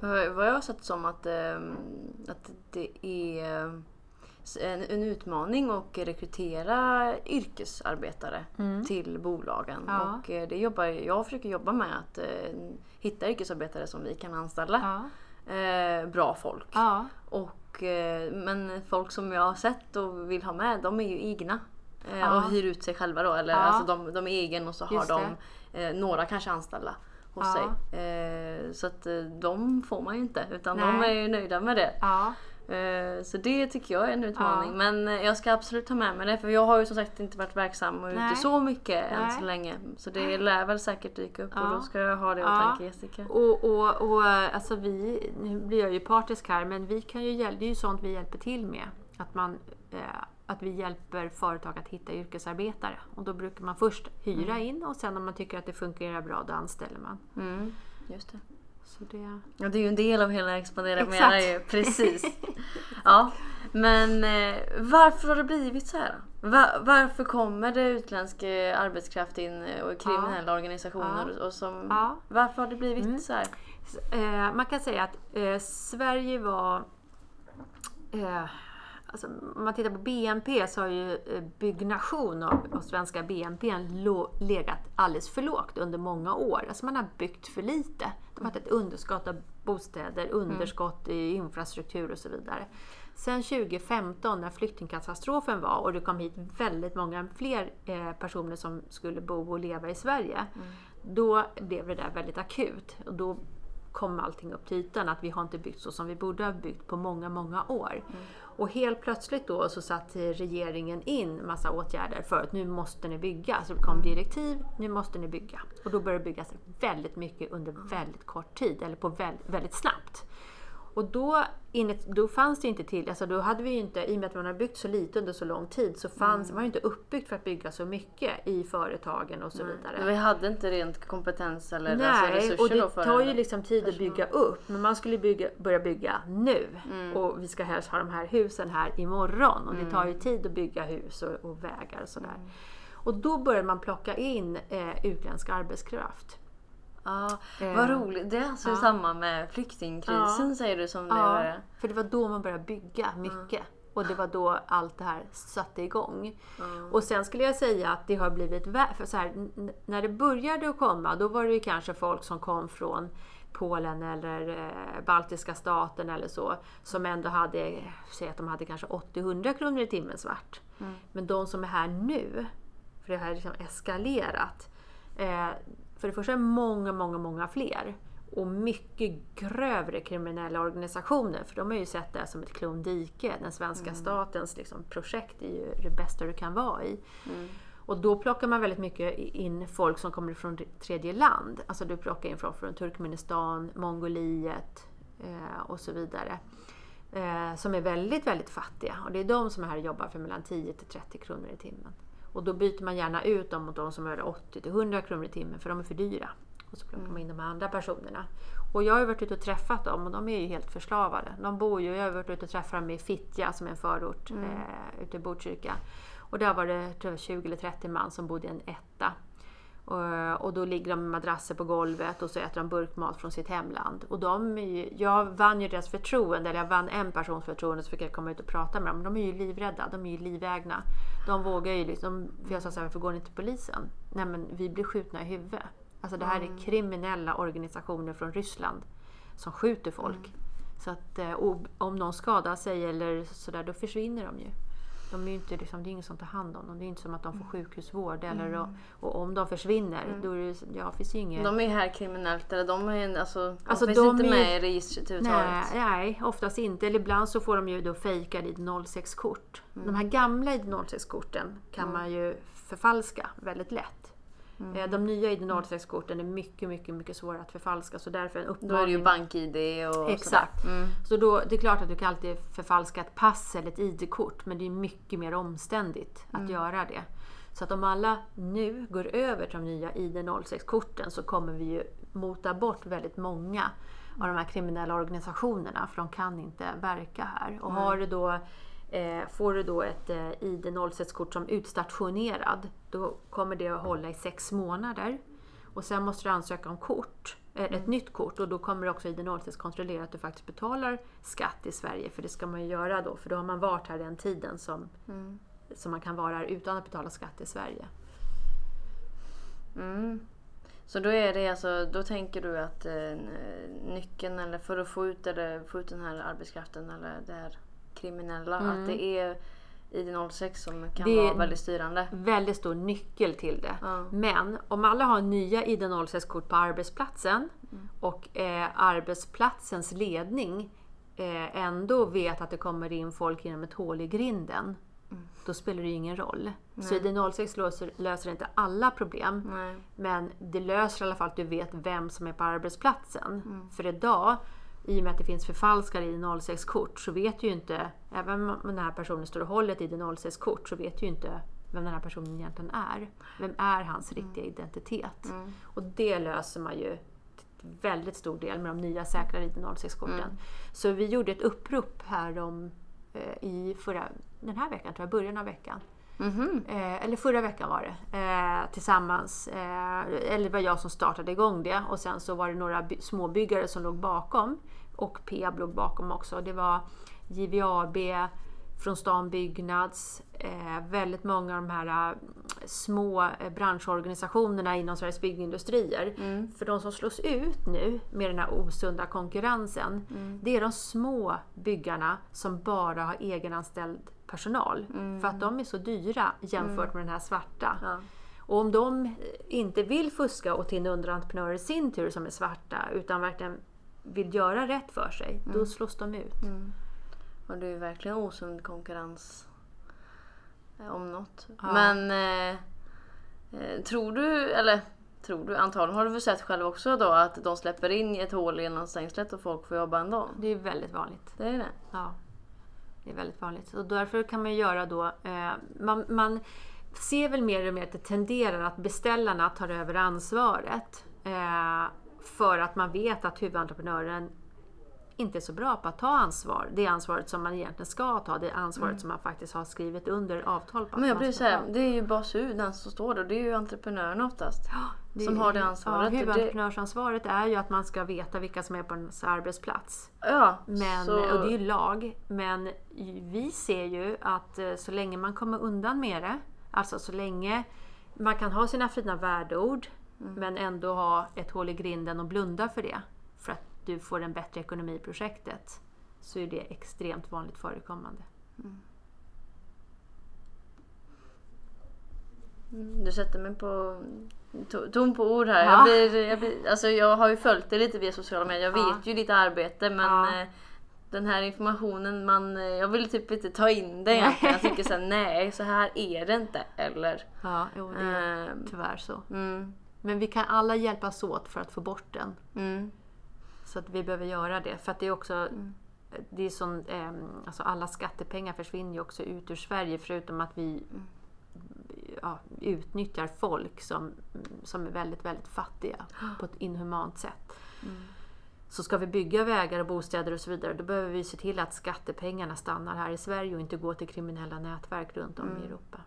Vad vad jag har sett som att, ehm, att det är en, en utmaning att rekrytera yrkesarbetare till bolagen. Mm. Ja. Och eh, det jobbar, jag försöker jobba med att eh, hitta yrkesarbetare som vi kan anställa. Ja. Eh, bra folk. Ja. Och, eh, men folk som jag har sett och vill ha med, de är ju egna. Eh. Och hyr ut sig själva då. Eller alltså de, de är egen och så har Just de eh, några kanske anställda hos sig. Så att de får man ju inte utan de Nej. är ju nöjda med det. Eh, Så det tycker jag är en utmaning. Ja. Men eh, jag ska absolut ta med mig det för jag har ju som sagt inte varit verksam och ute Nej. så mycket än Nej. så länge. Så det lär väl säkert dyka upp och Ja. då ska jag ha det i Ja. åtanke Jessica. Och, och, och alltså vi, nu blir jag ju partisk här, men vi kan ju det är ju sånt vi hjälper till med. Att, man, eh, att vi hjälper företag att hitta yrkesarbetare. Och då brukar man först hyra in och sen om man tycker att det fungerar bra, då anställer man. Mm, just det. Så det, Ja, det är ju en del av hela Expandera Exakt. Mera ju. Precis. ja. Men eh, varför har det blivit så här? då? Va- varför kommer det utländsk eh, arbetskraft in eh, och kriminella organisationer? Och som, Ja. Varför har det blivit så här? Eh, man kan säga att eh, Sverige var... Alltså, om man tittar på BNP så har ju eh, byggnation av, av svenska BNP legat alldeles för lågt under många år. Alltså man har byggt för lite. Det har varit ett underskott av bostäder, underskott i infrastruktur och så vidare. Sen 2015 när flyktingkatastrofen var och det kom hit väldigt många fler eh, personer som skulle bo och leva i Sverige. Då blev det där väldigt akut. Och då kom allting upp till ytan. Att vi har inte byggt så som vi borde ha byggt på många, många år. Och helt plötsligt då så satte regeringen in massa åtgärder för att nu måste ni bygga. Så det kom direktiv, nu måste ni bygga. Och då började det byggas väldigt mycket under väldigt kort tid, eller på väldigt, väldigt snabbt. Och då, innet, då fanns det inte till, alltså då hade vi inte, i och med att man har byggt så lite under så lång tid, så fanns, Mm. var inte uppbyggt för att bygga så mycket i företagen och så vidare. Men vi hade inte rent kompetens eller alltså Nej, resurser och det då för tar ju liksom tid att bygga upp. Men man skulle bygga, börja bygga nu. Mm. Och vi ska helst ha de här husen här imorgon. Och det tar ju Mm. tid att bygga hus och, och vägar och sådär. Och då började man plocka in eh, utländsk arbetskraft. Ja, Eh, vad roligt. Det är alltså ja. samband med flyktingkrisen Ja. säger du som det Ja, var. för det var då man började bygga mycket. Och det var då allt det här satte igång. Och sen skulle jag säga att det har blivit för så här, När det började att komma, då var det ju kanske folk som kom från Polen eller eh, baltiska staten eller så. Som ändå hade, säg att de hade kanske 80-100 kronor i timmen svart. Men de som är här nu, för det har liksom eskalerat. Eh, för det första är många, många, många fler. Och mycket grövre kriminella organisationer. För de har ju sett det som ett klondike. Den svenska statens liksom, projekt är ju det bästa du kan vara i. Och då plockar man väldigt mycket in folk som kommer från tredje land. Alltså du plockar in folk från Turkmenistan, Mongoliet eh, och så vidare. Eh, som är väldigt, väldigt fattiga. Och det är de som är här och jobbar för mellan 10 till 30 kronor i timmen. Och då byter man gärna ut dem mot de som är 80 till 100 kronor i timmen för de är för dyra. Och så plockar man in de andra personerna. Och jag har varit ute och träffat dem och de är ju helt förslavade. De bor ju, jag har varit ute och träffat dem i Fittja som är en förort eh, ute i Botkyrka. Och där var det tror jag, 20 eller 30 man som bodde i en etta. Och, och då ligger de med madrasser på golvet och så äter de burkmat från sitt hemland. Och de är ju, jag vann ju deras förtroende, eller jag vann en persons förtroende så fick jag komma ut och prata med dem. Men de är ju livrädda, de är ju livägna. De vågar ju liksom, för jag sa så här, varför går ni till polisen? Nej men vi blir skjutna i huvudet. Alltså det här är kriminella organisationer från Ryssland som skjuter folk. Så att, eh, om någon skadar sig eller sådär, då försvinner de ju. De är ju inte, liksom, det är ingen som tar hand om dem. Det är inte som att de får sjukhusvård. Eller, och, och om de försvinner, då är det, ja, finns ju inget... De är här kriminellt eller de är alltså, de Alltså, finns de inte är- med i registret Nej, överhuvudtaget. nej, oftast inte. Eller ibland så får de ju då fejkade ID06-kort. De här gamla ID06-korten kan man ju förfalska väldigt lätt. Eh, De nya ID06-korten är mycket, mycket, mycket svårare att förfalska. Så därför en Då uppmaning... är det ju bank-id och Exakt. sådär. Mm. Så då, det är klart att du kan alltid förfalska ett pass eller ett ID-kort men det är mycket mer omständigt att göra det. Så att om alla nu går över till de nya ID06-korten så kommer vi ju mota bort väldigt många av de här kriminella organisationerna för de kan inte verka här. Och har du då, får du då ett eh, ID06-kort som utstationerad då kommer det att hålla i sex månader. Och sen måste du ansöka om kort, eh, ett nytt kort och då kommer också ID06 kontrollera att du faktiskt betalar skatt i Sverige. För det ska man ju göra då, för då har man varit här den tiden som, som man kan vara här utan att betala skatt i Sverige. Mm. Så då är det alltså, då tänker du att eh, nyckeln eller för att få ut, eller, få ut den här arbetskraften eller det här kriminella, att det är ID06 som kan Det- vara väldigt styrande. Väldigt stor nyckel till det. Ja. Men om alla har nya ID06-kort på arbetsplatsen och eh, arbetsplatsens ledning eh, ändå vet att det kommer in folk genom ett hål i grinden. Då spelar det ju ingen roll. Så ID06 löser, löser inte alla problem. Nej. Men det löser i alla fall att du vet vem som är på arbetsplatsen. För idag, i och med att det finns förfalskade ID06-kort, så vet ju inte, även om den här personen står och håller ett ID06-kort, så vet ju inte vem den här personen egentligen är. Vem är hans riktiga identitet? Och det löser man ju till väldigt stor del med de nya säkra ID06-korten. Så vi gjorde ett upprop här om, eh, i förra, den här veckan, tror jag, början av veckan. Mhm. Eh, eller förra veckan var det. Eh, tillsammans. Eh, eller det var jag som startade igång det. Och sen så var det några by- småbyggare som låg bakom. Och Peab låg bakom också. Det var JVAB, från stan Byggnads, eh, väldigt många av de här eh, små eh, branschorganisationerna inom Sveriges byggindustrier. För de som slås ut nu med den här osunda konkurrensen, det är de små byggarna som bara har egenanställd personal. För att de är så dyra jämfört med den här svarta. Ja. Och om de inte vill fuska och ta in underentreprenörer i sin tur som är svarta, utan verkligen vill göra rätt för sig, då slås de ut. Mm. Och det är verkligen osund konkurrens eh, om något. Ja. Men eh, eh, tror du, eller tror du, antagligen har du väl sett själv också då att de släpper in i ett hål genom stängslet och folk får jobba ändå? Det är väldigt vanligt. Det är det. Ja, det är väldigt vanligt. Och därför kan man göra då, eh, man, man ser väl mer och mer att det tenderar att beställarna tar över ansvaret. Eh, för att man vet att huvudentreprenören inte är så bra på att ta ansvar. Det ansvaret som man egentligen ska ta, det ansvaret som man faktiskt har skrivit under avtal på. Men jag blir såhär, det är ju BASU den som står där. Det är ju entreprenören oftast. Det som har det ansvaret. Ja, huvudentreprenörsansvaret är ju att man ska veta vilka som är på ens arbetsplats. Ja, Men, så, Och det är ju lag. Men vi ser ju att eh, så länge man kommer undan med det, alltså så länge man kan ha sina fina värdeord men ändå ha ett hål i grinden och blunda för det du får en bättre ekonomi i projektet så är det extremt vanligt förekommande. Mm, Du sätter mig på to- tom på ord här. Ja. Jag, blir, jag, blir, alltså jag har ju följt det lite via sociala medier. Jag Ja. vet ju ditt arbete men Ja. eh, den här informationen, man, eh, jag vill typ inte ta in egentligen. Jag tycker såhär, nej så här är det inte. Eller? Ja, jo, det är Ehm, tyvärr så. mm, Men vi kan alla hjälpas åt för att få bort den. mm, Så att vi behöver göra det. För att det är också det är sån, ehm, alltså alla skattepengar försvinner ju också ut ur Sverige förutom att vi ja, utnyttjar folk som, som är väldigt, väldigt fattiga på ett inhumant sätt. Så ska vi bygga vägar och bostäder och så vidare då behöver vi se till att skattepengarna stannar här i Sverige och inte går till kriminella nätverk runt om i Europa.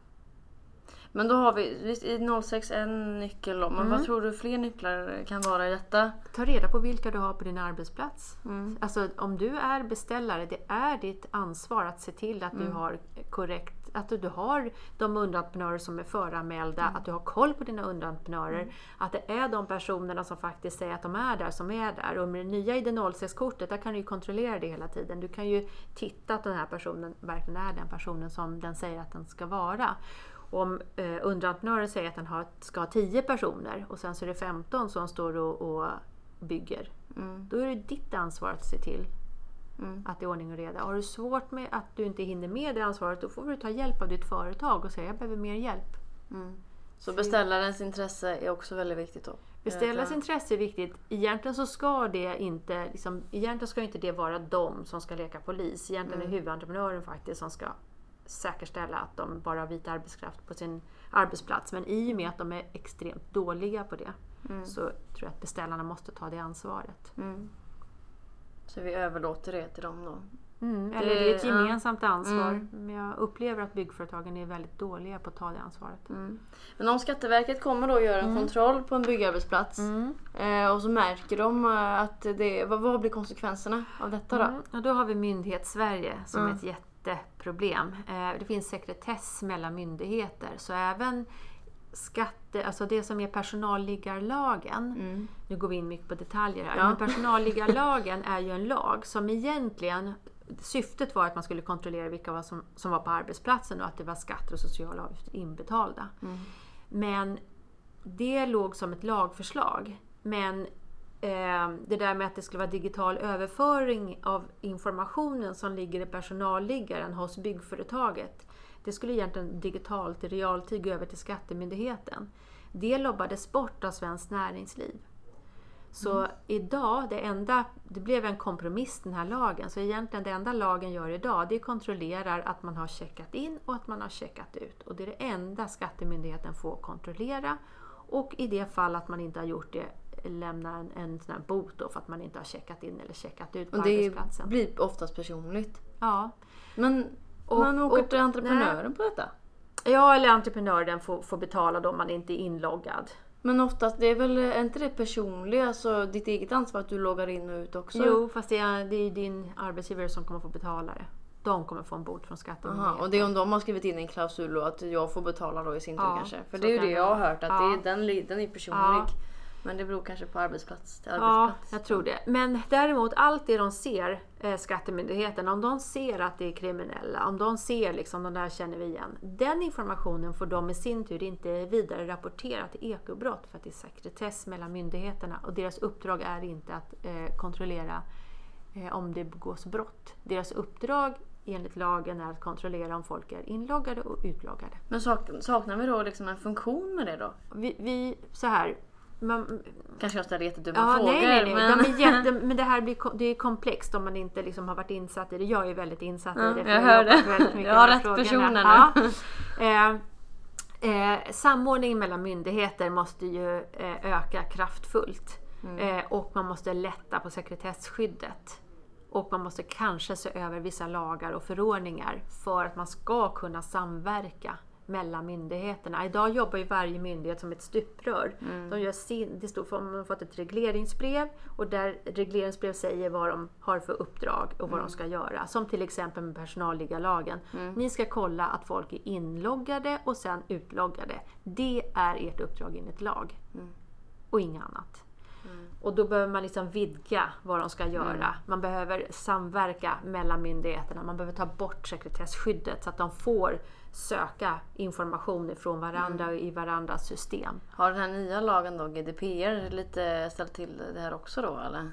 Men då har vi visst, i 06 en nyckel då, men Mm. vad tror du fler nycklar kan vara i detta? Ta reda på vilka du har på din arbetsplats. Mm. Alltså om du är beställare, det är ditt ansvar att se till att Mm. du har korrekt att du har de underentreprenörer som är föranmälda, Mm. att du har koll på dina underentreprenörer, att det är de personerna som faktiskt säger att de är där som är där. Och med det nya ID06-kortet, där kan du ju kontrollera det hela tiden. Du kan ju titta att den här personen verkligen är den personen som den säger att den ska vara. Om eh, underentreprenören säger att den har, ska ha 10 personer och sen så är det 15 som står och, och bygger. Mm. Då är det ditt ansvar att se till Mm. att det är ordning och reda. Har du svårt med att du inte hinner med det ansvaret, då får du ta hjälp av ditt företag och säga jag behöver mer hjälp. Mm. Så beställarens intresse är också väldigt viktigt då? Beställarens intresse är viktigt. Egentligen så ska det inte, liksom, egentligen ska inte det vara de som ska leka polis. Egentligen Mm. är huvudentreprenören faktiskt som ska säkerställa att de bara har vit arbetskraft på sin arbetsplats. Men i och med att de är extremt dåliga på det så tror jag att beställarna måste ta det ansvaret. Mm. Så vi överlåter det till dem då? Mm, eller det är ett gemensamt ansvar. Men jag upplever att byggföretagen är väldigt dåliga på att ta det ansvaret. Mm. Men om Skatteverket kommer då att göra en kontroll på en byggarbetsplats eh, och så märker de eh, att det, vad, blir konsekvenserna av detta då? Mm. Och då har vi Myndighetssverige som Mm. är ett jätteproblem. Eh, Det finns sekretess mellan myndigheter så även skatte, alltså det som är personalliggarlagen, Mm. nu går vi in mycket på detaljer här, Ja. men personalliggarlagen är ju en lag som egentligen Syftet var att man skulle kontrollera vilka var som, som var på arbetsplatsen och att det var skatter och sociala avgifter inbetalda. Mm. Men det låg som ett lagförslag. Men det där med att det skulle vara digital överföring av informationen som ligger i personalliggaren hos byggföretaget. Det skulle egentligen digitalt i realtid gå över till Skattemyndigheten. Det lobbades bort av Svenskt Näringsliv. Så idag, det enda, det blev en kompromiss den här lagen, så egentligen det enda lagen gör idag det kontrollerar att man har checkat in och att man har checkat ut. Och det är det enda Skattemyndigheten får kontrollera. Och i det fall att man inte har gjort det lämna en, en sån här bot då för att man inte har checkat in eller checkat ut på Och det arbetsplatsen. blir oftast personligt. Ja. Men Och- man åker och- till entreprenören på detta? ja, eller entreprenören får, får betala då om man inte är inloggad. Men oftast, det är väl är inte det personliga, alltså ditt eget ansvar att du loggar in och ut också? Jo, fast det är, det är din arbetsgivare som kommer få betala det. De kommer få en bot från Aha, Skattemyndigheten. och det är om de har skrivit in en klausul och att jag får betala då i sin tur Ja, kanske? För det är ju det det jag har hört, att Ja. det är, den, den är personlig. Ja. Men det beror kanske på arbetsplats till Ja, arbetsplats. jag tror det. Men däremot allt det de ser, eh, Skattemyndigheten, om de ser att det är kriminella, om de ser liksom de där känner vi igen. Den informationen får de i sin tur inte vidare rapportera till ekobrott för att det är sekretess mellan myndigheterna och deras uppdrag är inte att eh, kontrollera eh, om det begås brott. Deras uppdrag enligt lagen är att kontrollera om folk är inloggade och utloggade. Men sak, saknar vi då liksom en funktion med det då? Vi, vi så här, man, Kanske jag ställer jättedumma Ja, frågor. nej, nej, nej. Men... De jätte, men det här blir, det är komplext om man inte liksom har varit insatt i det. Jag är väldigt insatt Ja, i det. för jag har hör det. Jag har rätt frågorna. personer nu. Ja. Eh, eh, samordning mellan myndigheter måste ju eh, öka kraftfullt. Mm. Eh, och man måste lätta på sekretesskyddet. Och man måste kanske se över vissa lagar och förordningar för att man ska kunna samverka mellan myndigheterna. Idag jobbar ju varje myndighet som ett stuprör. Mm. De gör sin, det står för, man har fått ett regleringsbrev och där regleringsbrev säger vad de har för uppdrag och vad de ska göra. Som till exempel med personalliggarlagen. Ni ska kolla att folk är inloggade och sen utloggade. Det är ert uppdrag enligt lag. Och inget annat. Och då behöver man liksom vidga vad de ska göra. Man behöver samverka mellan myndigheterna. Man behöver ta bort sekretesskyddet så att de får söka information ifrån varandra och i varandras system. Har den här nya lagen då, GDPR, lite ställt till det här också då eller?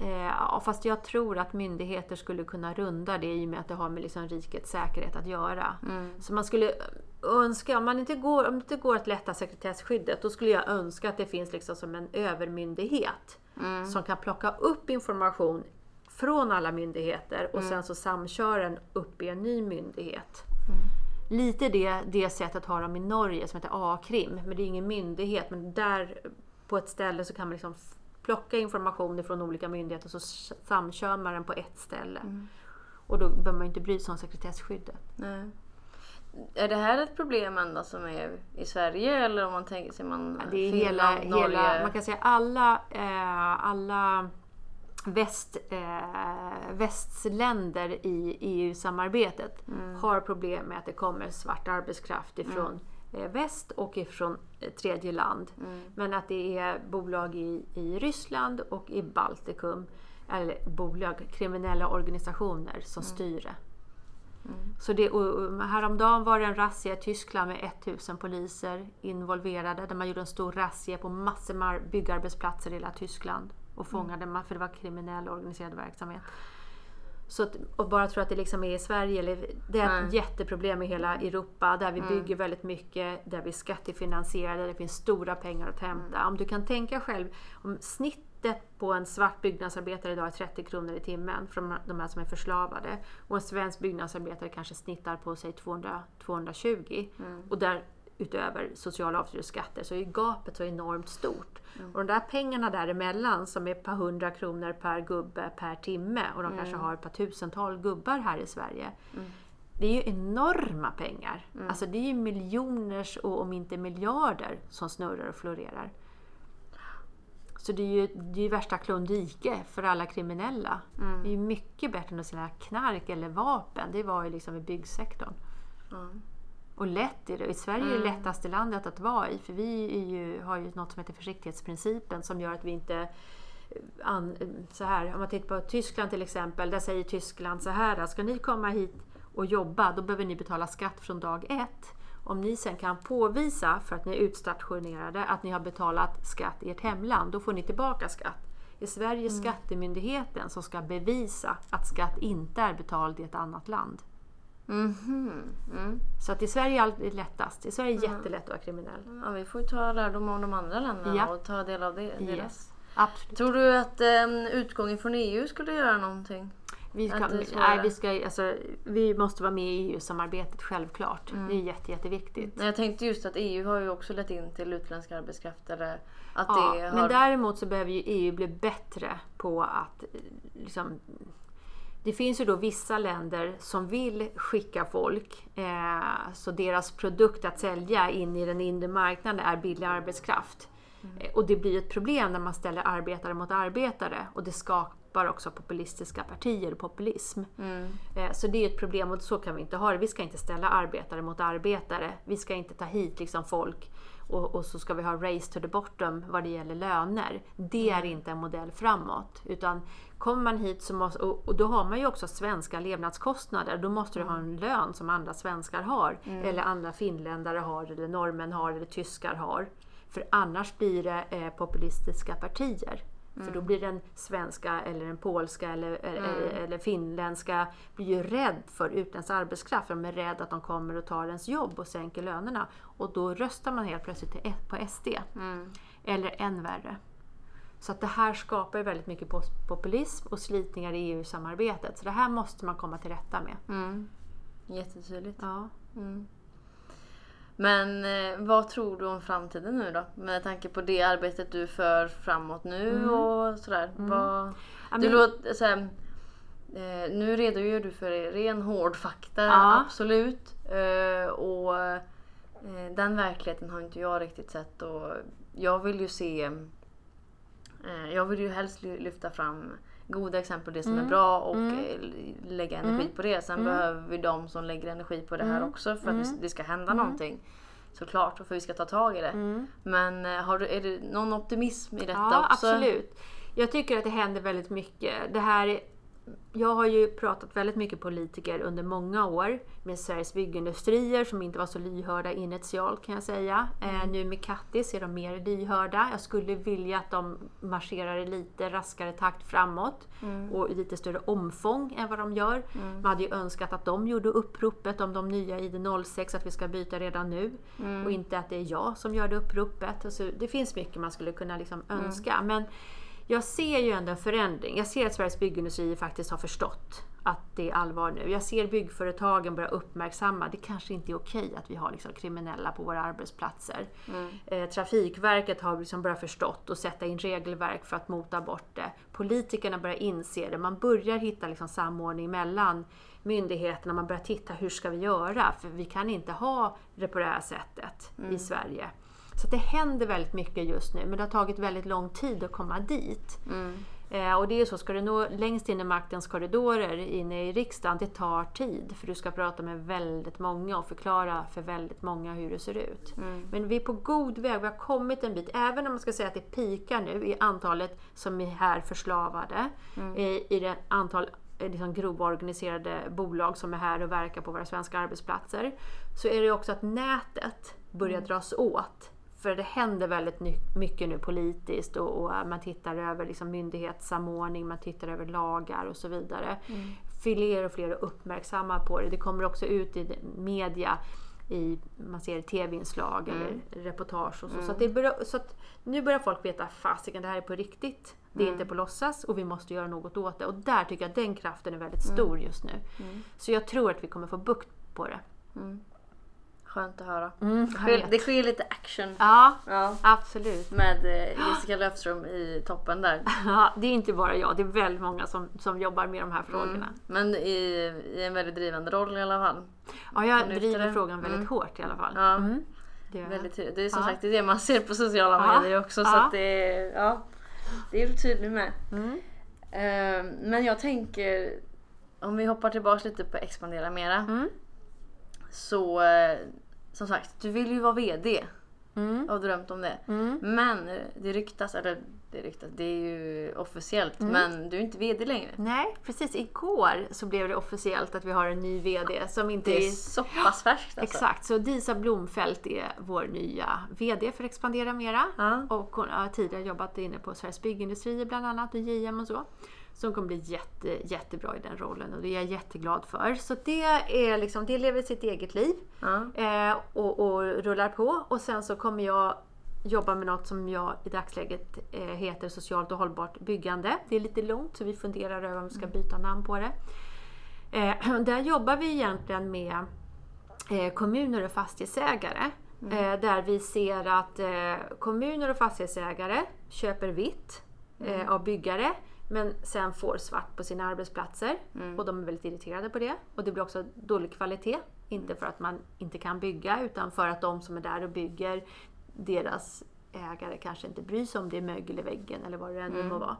Eh, fast jag tror att myndigheter skulle kunna runda det i och med att det har med liksom rikets säkerhet att göra. Så man skulle önska, om, man inte går, om det inte går att lätta sekretesskyddet, då skulle jag önska att det finns liksom som en övermyndighet som kan plocka upp information från alla myndigheter och sen så samköra den upp i en ny myndighet. Lite det, det sättet har de i Norge som heter A-krim, men det är ingen myndighet. Men där på ett ställe så kan man liksom plocka information från olika myndigheter och så samkör man den på ett ställe. Och då behöver man ju inte bry sig om sekretesskyddet. Nej. Är det här ett problem enda som är i Sverige eller om man tänker sig man Det är hela, Finland, Norge? hela, man kan säga alla, eh, alla väst, eh, västländer i EU-samarbetet har problem med att det kommer svart arbetskraft ifrån eh, väst och ifrån eh, tredje land. Men att det är bolag i, i Ryssland och i Baltikum, eller bolag, kriminella organisationer som styr det. Så det, och, häromdagen var det en razzia i Tyskland med 1000 poliser involverade. Där man gjorde en stor razzia på massor med byggarbetsplatser i hela Tyskland. Och fångade man, för det var kriminell organiserad verksamhet. Så att, och bara tro att det liksom är i Sverige, eller, det är ett Nej. jätteproblem i hela Europa där vi bygger väldigt mycket, där vi är skattefinansierade, där det finns stora pengar att hämta. Om du kan tänka själv, om snittet på en svart byggnadsarbetare idag är 30 kronor i timmen för de- här som är förslavade och en svensk byggnadsarbetare kanske snittar på sig 200, 220 och där utöver sociala avgifter och skatter så är gapet så enormt stort. Och de där pengarna däremellan som är ett par hundra kronor per gubbe per timme och de kanske har ett par tusental gubbar här i Sverige. Det är ju enorma pengar. Alltså det är ju miljoners och om inte miljarder som snurrar och florerar. Så det är ju, det är ju värsta klondike för alla kriminella. Det är ju mycket bättre än att sälja knark eller vapen. Det var ju liksom i byggsektorn. Ja. Och lätt är det. I Sverige är det lättaste landet att vara i. För vi ju, har ju något som heter försiktighetsprincipen som gör att vi inte eh, an, så här, om man tittar på Tyskland till exempel, där säger Tyskland så här, ska ni komma hit och jobba, då behöver ni betala skatt från dag ett. Om ni sen kan påvisa, för att ni är utstationerade, att ni har betalat skatt i ert hemland, då får ni tillbaka skatt. I Sverige är skattemyndigheten som ska bevisa att skatt inte är betald i ett annat land. Mhm. Mm. Så att i Sverige är allt lättast. I Sverige är det jättelätt att vara kriminell. Ja, vi får ju ta lärdom av de andra länderna Ja. och ta del av det. deras. Yes. Absolut. Tror du att um, utgången från EU skulle göra någonting? Vi, ska, det nej, vi, ska, alltså, vi måste vara med i EU-samarbetet, självklart. Det är jätte, jätteviktigt. Jag tänkte just att EU har ju också lett in till utländsk arbetskraft. Eller att Ja, det har... Men däremot så behöver ju EU bli bättre på att liksom, det finns ju då vissa länder som vill skicka folk, eh, så deras produkt att sälja in i den inre marknaden är billig arbetskraft. Eh, Och det blir ett problem när man ställer arbetare mot arbetare och det ska, toppar också populistiska partier och populism. Mm. Eh, Så det är ett problem och så kan vi inte ha det. Vi ska inte ställa arbetare mot arbetare. Vi ska inte ta hit liksom folk och, och så ska vi ha race to the bottom vad det gäller löner. Det är inte en modell framåt. Utan kommer man hit så måste, och, och då har man ju också svenska levnadskostnader. Då måste du ha en lön som andra svenskar har. Eller andra finländare har, eller norrmän har, eller tyskar har. För annars blir det eh, populistiska partier. För då blir den svenska eller den polska eller, eller, eller finländska blir ju rädd för utländsk arbetskraft. För de är rädda att de kommer och tar ens jobb och sänker lönerna. Och då röstar man helt plötsligt på SD. Eller än värre. Så att det här skapar ju väldigt mycket populism och slitningar i EU-samarbetet. Så det här måste man komma till rätta med. Mm. Jättetydligt. Ja. Mm. Men eh, vad tror du om framtiden nu då? Med tanke på det arbetet du för framåt nu och sådär. Vad, Mm. Ja, du men- låter, såhär, eh, nu redogör du för ren hård fakta, Ja. absolut. Eh, och den verkligheten har inte jag riktigt sett. Och jag vill ju se... Jag vill ju helst ly- lyfta fram goda exempel, det som Mm. är bra och eh, lägga energi på det. Sen Mm. behöver vi de som lägger energi på det här också för att det ska hända någonting. Såklart, och för att vi ska ta tag i det. Mm. Men eh, har du, är det någon optimism i detta Ja, också? absolut. Jag tycker att det händer väldigt mycket. Det här, jag har ju pratat väldigt mycket politiker under många år med Sveriges byggindustrier som inte var så lyhörda initialt kan jag säga. Eh, nu med Kattis är de mer lyhörda. Jag skulle vilja att de marscherar i lite raskare takt framåt och i lite större omfång än vad de gör. Man hade ju önskat att de gjorde uppropet om de nya ID06 att vi ska byta redan nu och inte att det är jag som gör det uppropet. Alltså, det finns mycket man skulle kunna liksom önska. Men jag ser ju ändå en förändring. Jag ser att Sveriges byggindustrier faktiskt har förstått att det är allvar nu. Jag ser byggföretagen börja uppmärksamma, det kanske inte är okej att vi har liksom kriminella på våra arbetsplatser. Eh, Trafikverket har liksom börjat förstått och sätta in regelverk för att mota bort det. Politikerna börjar inse det, man börjar hitta liksom samordning mellan myndigheterna, man börjar titta hur ska vi göra? För vi kan inte ha det på det här sättet i Sverige. Så det händer väldigt mycket just nu, men det har tagit väldigt lång tid att komma dit. Eh, och det är så, ska du nå längst in i maktens korridorer inne i riksdagen, det tar tid. För du ska prata med väldigt många och förklara för väldigt många hur det ser ut. Men vi är på god väg, vi har kommit en bit. Även om man ska säga att det pikar nu i antalet som är här förslavade, i, i det antal eh, liksom grova organiserade bolag som är här och verkar på våra svenska arbetsplatser. Så är det också att nätet börjar dras åt. För det händer väldigt mycket nu politiskt och, och man tittar över liksom myndighetssamordning, man tittar över lagar och så vidare. Fler och fler är uppmärksamma på det. Det kommer också ut i media i, man ser tv-inslag eller reportage och så. Så, att det börjar, så nu börjar folk veta fasiken det här är på riktigt. Det är inte på låtsas och vi måste göra något åt det. Och där tycker jag att den kraften är väldigt stor just nu. Så jag tror att vi kommer få bukt på det. Skönt att höra. Mm, Sker- det sker lite action Ja, ja, absolut. med eh, Jessica Löfström i toppen där. Ja, det är inte bara jag, det är väldigt många som, som jobbar med de här frågorna. Mm. Men i, i en väldigt drivande roll i alla fall. Ja, jag driver det? frågan väldigt Mm. hårt i alla fall. Ja. Mm. Det. Väldigt. Det är som Ja. sagt det man ser på sociala medier också. Så det, är- ja, det är du tydlig med. Mm. Eh, men jag tänker, om vi hoppar tillbaka lite på expandera mera. Mm. Så eh, som sagt, du vill ju vara VD. Mm. Jag har drömt om det. Mm. Men det ryktas, eller det ryktas, det är ju officiellt. Men du är inte VD längre. Nej, precis. Igår så blev det officiellt att vi har en ny VD som inte Det är är... så pass färskt alltså. Exakt, så Disa Blomfält är vår nya VD för Expandera Mera. Ja. Och hon har tidigare jobbat inne på Sveriges Byggindustrier bland annat och JM och så. Hon kommer bli jätte, jättebra i den rollen och det är jag jätteglad för. Så det, är liksom, det lever sitt eget liv Ja. eh, och, och rullar på. Och sen så kommer jag jobba med något som jag i dagsläget eh, heter socialt och hållbart byggande. Det är lite långt så vi funderar över om vi ska byta namn på det. Eh, där jobbar vi egentligen med eh, kommuner och fastighetsägare. Eh, där vi ser att eh, kommuner och fastighetsägare köper vitt eh, av byggare men sen får svart på sina arbetsplatser. Och de är väldigt irriterade på det. Och det blir också dålig kvalitet. Inte för att man inte kan bygga utan för att de som är där och bygger, deras ägare kanske inte bryr sig om det är mögel i väggen eller vad det än må vara.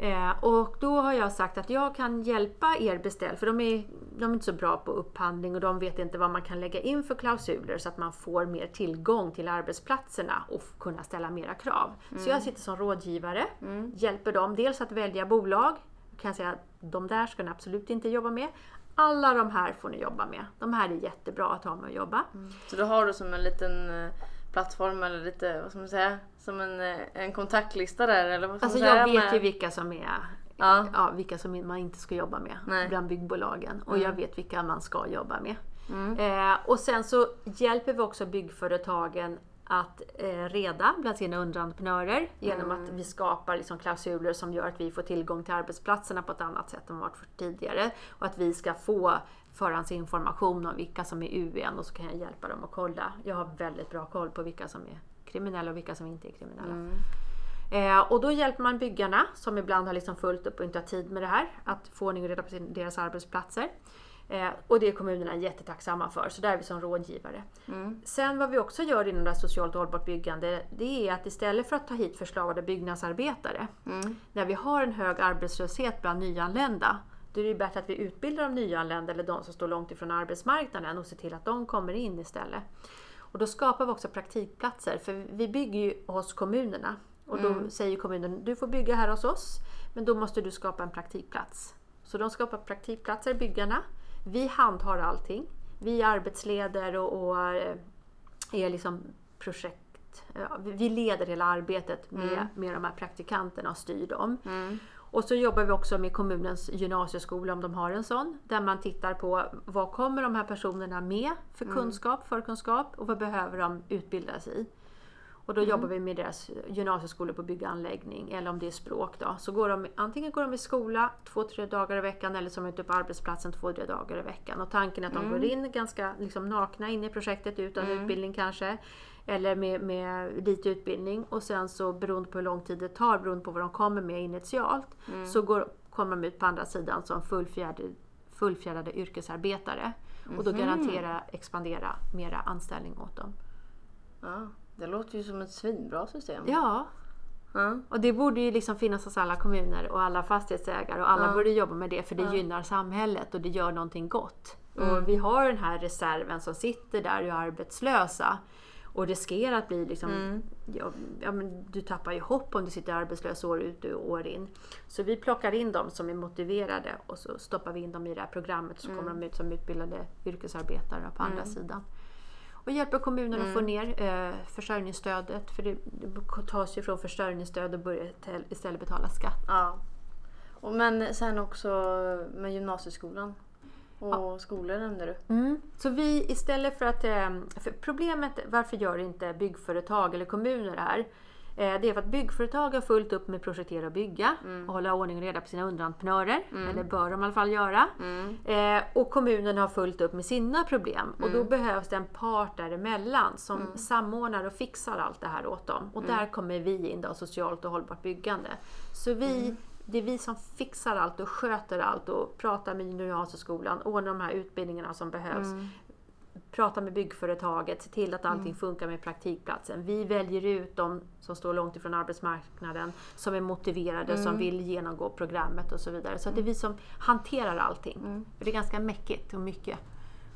Eh, och då har jag sagt att jag kan hjälpa er beställ, för de är, de är inte så bra på upphandling och de vet inte vad man kan lägga in för klausuler så att man får mer tillgång till arbetsplatserna och kunna ställa mera krav. Så jag sitter som rådgivare, hjälper dem dels att välja bolag, kan jag säga att de där ska ni absolut inte jobba med. Alla de här får ni jobba med. De här är jättebra att ha med att jobba. Så då har du som en liten eh, plattform eller lite, vad ska man säga, som en, eh, en kontaktlista där eller vad Alltså jag vet med- ju vilka som är Ja. ja, vilka som man inte ska jobba med Nej. bland byggbolagen. Och jag vet vilka man ska jobba med. Mm. Eh, och sen så hjälper vi också byggföretagen att eh, reda bland sina underentreprenörer genom Mm. att vi skapar liksom klausuler som gör att vi får tillgång till arbetsplatserna på ett annat sätt än vad för tidigare. Och att vi ska få förhandsinformation om vilka som är UN och så kan jag hjälpa dem att kolla. Jag har väldigt bra koll på vilka som är kriminella och vilka som inte är kriminella. Mm. Eh, och då hjälper man byggarna som ibland har liksom fullt upp och inte har tid med det här att få ordning och reda på sin, deras arbetsplatser. Eh, och det är kommunerna jättetacksamma för, så där är vi som rådgivare. Mm. Sen vad vi också gör inom det här socialt hållbart byggande, det är att istället för att ta hit förslagade byggnadsarbetare, Mm. när vi har en hög arbetslöshet bland nyanlända, då är det bättre att vi utbildar de nyanlända eller de som står långt ifrån arbetsmarknaden och ser till att de kommer in istället. Och då skapar vi också praktikplatser, för vi bygger ju hos kommunerna. Och då säger kommunen, du får bygga här hos oss, men då måste du skapa en praktikplats. Så de skapar praktikplatser, byggarna. Vi handhar allting. Vi arbetsleder och, och eh, är liksom projekt... Ja, vi- leder hela arbetet med, med de här praktikanterna och styr dem. Mm. Och så jobbar vi också med kommunens gymnasieskola om de har en sån. Där man tittar på vad kommer de här personerna med för kunskap, förkunskap och vad behöver de utbildas i. Och då jobbar vi med deras gymnasieskolor på bygganläggning eller om det är språk då. Så går de, antingen går de i skola två, tre dagar i veckan eller som är ute på arbetsplatsen två, tre dagar i veckan. Och tanken är att de går in ganska liksom, nakna in i projektet utan utbildning kanske. Eller med, med lite utbildning och sen så beroende på hur lång tid det tar, beroende på vad de kommer med initialt, så går, kommer de ut på andra sidan som fullfjädrade, fullfjädrade yrkesarbetare. Och då garantera expandera mera anställning åt dem. Ja, det låter ju som ett svinbra system. Ja, Ja. och det borde ju liksom finnas hos alla kommuner och alla fastighetsägare och alla borde jobba med det för det gynnar samhället och det gör någonting gott. Och vi har den här reserven som sitter där och är arbetslösa och riskerar att bli liksom, ja, ja, men du tappar ju hopp om du sitter arbetslös år ut och år in. Så vi plockar in dem som är motiverade och så stoppar vi in dem i det här programmet så kommer de ut som utbildade yrkesarbetare på andra sidan. Och hjälper kommunen att få ner eh, försörjningsstödet för det, det tas ju från försörjningsstöd och börjar istället betala skatt. ja. Och men sen också med gymnasieskolan. Och skolor nämnde du. Mm. Så vi istället för att... eh, För problemet, varför gör inte byggföretag eller kommuner det här? Eh, Det är för att byggföretag har fullt upp med projektera och bygga och hålla ordning och reda på sina underentreprenörer. Eller bör de i alla fall göra. Eh, Och kommunen har fullt upp med sina problem. Och då behövs det en part däremellan som samordnar och fixar allt det här åt dem. Och där kommer vi in då, socialt och hållbart byggande. Så vi det är vi som fixar allt och sköter allt och pratar med gymnasieskolan, ordnar de här utbildningarna som behövs. Pratar med byggföretaget, ser till att allting funkar med praktikplatsen. Vi väljer ut de som står långt ifrån arbetsmarknaden, som är motiverade, som vill genomgå programmet och så vidare. Så att det är vi som hanterar allting. För det är ganska mäckigt och mycket.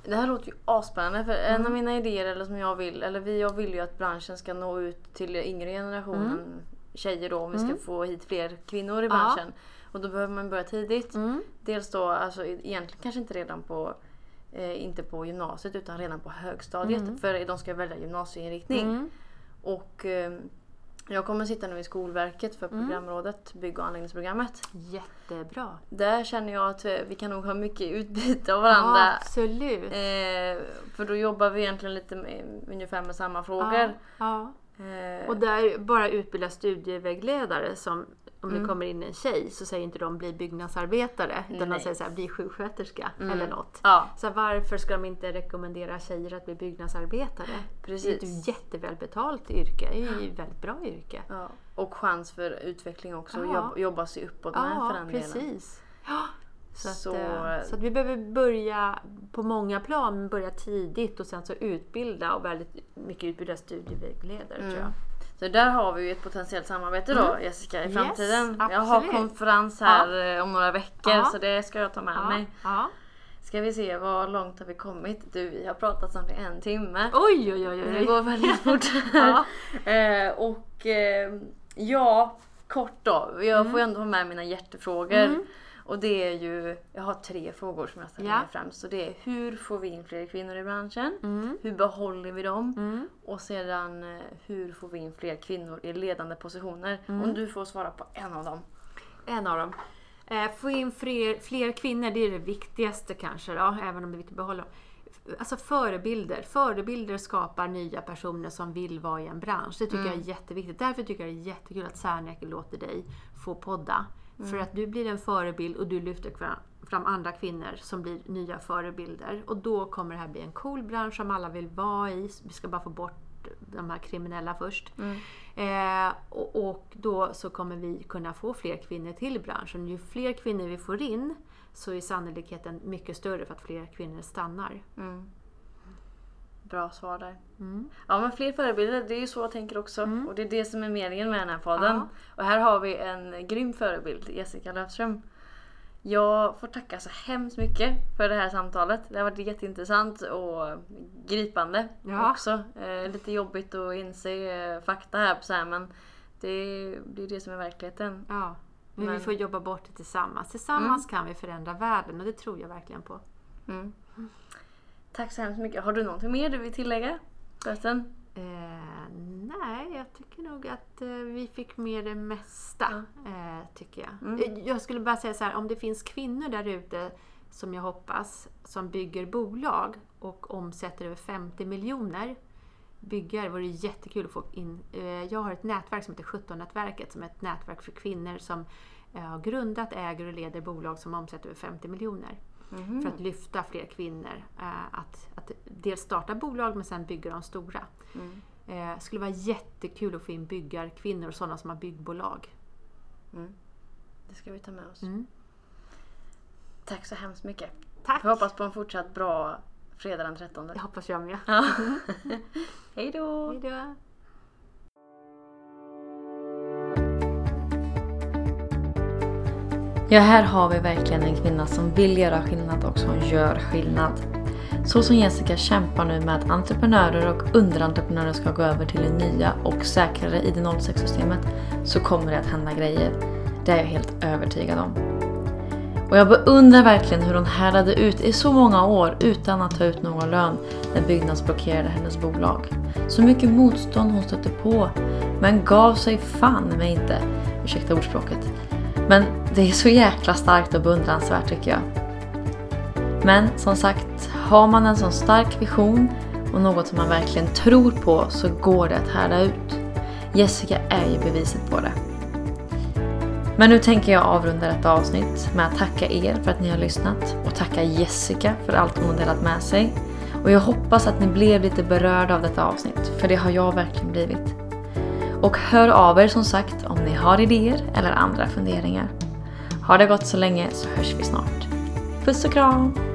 Det här låter ju asspännande för en Mm. av mina idéer eller som jag vill, eller vi, jag vill ju att branschen ska nå ut till yngre generationen Mm. Tjejer då om vi ska få hit fler kvinnor i branschen. Och då behöver man börja tidigt. Mm. Dels då, alltså egentligen kanske inte redan på eh, inte på gymnasiet utan redan på högstadiet för de ska välja gymnasieinriktning. Mm. Och eh, jag kommer sitta nu i Skolverket för Mm. programrådet, bygg och anläggningsprogrammet. Jättebra. Där känner jag att eh, vi kan nog ha mycket utbyte av Ja, varandra. absolut. Eh, för då jobbar vi egentligen lite med, ungefär med samma frågor. Ja, ja. Eh, Och där bara utbilda studievägledare som om det kommer in en tjej så säger inte de bli byggnadsarbetare utan Nej. de säger så här, bli sjuksköterska eller något. ja, Så varför ska de inte rekommendera tjejer att bli byggnadsarbetare? Det är precis. ett jättebetalt yrke, det är ju ett väldigt bra yrke. Ja. Och chans för utveckling också, Ja. och jobb, jobba sig uppåt med för Ja, den delen. precis. Ja, så, att, Så- eh, så att vi behöver börja på många plan, börja tidigt och sen så utbilda och väldigt mycket utbilda studievägledare tror jag. Mm. Så där har vi ju ett potentiellt samarbete då Jessica i Yes, framtiden. jag har konferens här eh, om några veckor Ja. så det ska jag ta med Ja, mig. ja. Ska vi se vad långt har vi kommit? Du vi har pratat snart i en timme. Oj, oj, oj, Det oj. går väldigt fort. Ja. eh, och eh, ja, kort då. Jag Mm. får ju ändå ha med mina hjärtefrågor. Och det är ju, jag har tre frågor som jag ställer Ja. mig främst. Så det är hur får vi in fler kvinnor i branschen? Mm. Hur behåller vi dem? Mm. Och sedan eh, hur får vi in fler kvinnor i ledande positioner? Mm. Om du får svara på en av dem. En av dem. Eh, få in fler, fler kvinnor, det är det viktigaste kanske då, även om det är viktigt att behålla. Alltså förebilder. Förebilder skapar nya personer som vill vara i en bransch. Det tycker jag är jätteviktigt. Därför tycker jag det är jättekul att Särnäcke låter dig få podda. För att du blir en förebild och du lyfter fram- andra kvinnor som blir nya förebilder. Och då kommer det här bli en cool bransch som alla vill vara i. Vi ska bara få bort de här kriminella först. Eh, och, och då så kommer vi kunna få fler kvinnor till branschen. Ju fler kvinnor vi får in så är sannolikheten mycket större för att fler kvinnor stannar. Mm. Bra svar där. Mm. Ja men fler förebilder, det är ju så jag tänker också. Och det är det som är meningen med den här podden. Ja. Och här har vi en grym förebild, Jessica Löfström. Jag får tacka så hemskt mycket för det här samtalet. Det har varit jätteintressant och gripande Ja. också. Eh, lite jobbigt att inse eh, fakta här på så här, men det det är det som är verkligheten. Ja. Men, vi Men- får jobba bort det tillsammans. Tillsammans kan vi förändra världen och det tror jag verkligen på. Mm. Tack så hemskt mycket. Har du någonting mer du vill tillägga? Förresten? Eh, nej, jag tycker nog att eh, vi fick med det mesta. Eh, tycker jag. Mm. Eh, jag skulle bara säga så här, om det finns kvinnor där ute som jag hoppas, som bygger bolag och omsätter över 50 miljoner byggare, vore det jättekul att få in. Eh, jag har ett nätverk som heter 17-nätverket som är ett nätverk för kvinnor som har grundat, äger och leder bolag som omsätter över 50 miljoner. Mhm. För att lyfta fler kvinnor eh, att, att dels starta bolag men sen bygga de stora. Mm. Eh, skulle vara jättekul att få in byggarkvinnor och sådana som har byggbolag. Mm. Det ska vi ta med oss. Mm. Tack så hemskt mycket. Tack! Jag hoppas på en fortsatt bra fredag den 13. Det hoppas jag med. Ja. Hej då! Ja, här har vi verkligen en kvinna som vill göra skillnad och som gör skillnad. Så som Jessica kämpar nu med att entreprenörer och underentreprenörer ska gå över till det nya och säkrare ID06-systemet så kommer det att hända grejer. Det är jag helt övertygad om. Och jag beundrar verkligen hur hon härdade ut i så många år utan att ta ut någon lön när Byggnads blockerade hennes bolag. Så mycket motstånd hon stötte på, men gav sig fan med inte. Ursäkta ordspråket. Men det är så jäkla starkt och beundransvärt tycker jag. Men som sagt, har man en sån stark vision och något som man verkligen tror på så går det att härda ut. Jessica är ju beviset på det. Men nu tänker jag avrunda detta avsnitt med att tacka er för att ni har lyssnat och tacka Jessica för allt hon har delat med sig. Och jag hoppas att ni blev lite berörda av detta avsnitt, för det har jag verkligen blivit. Och hör av er som sagt om ni har idéer eller andra funderingar. Har det gått så länge så hörs vi snart. Puss och kram!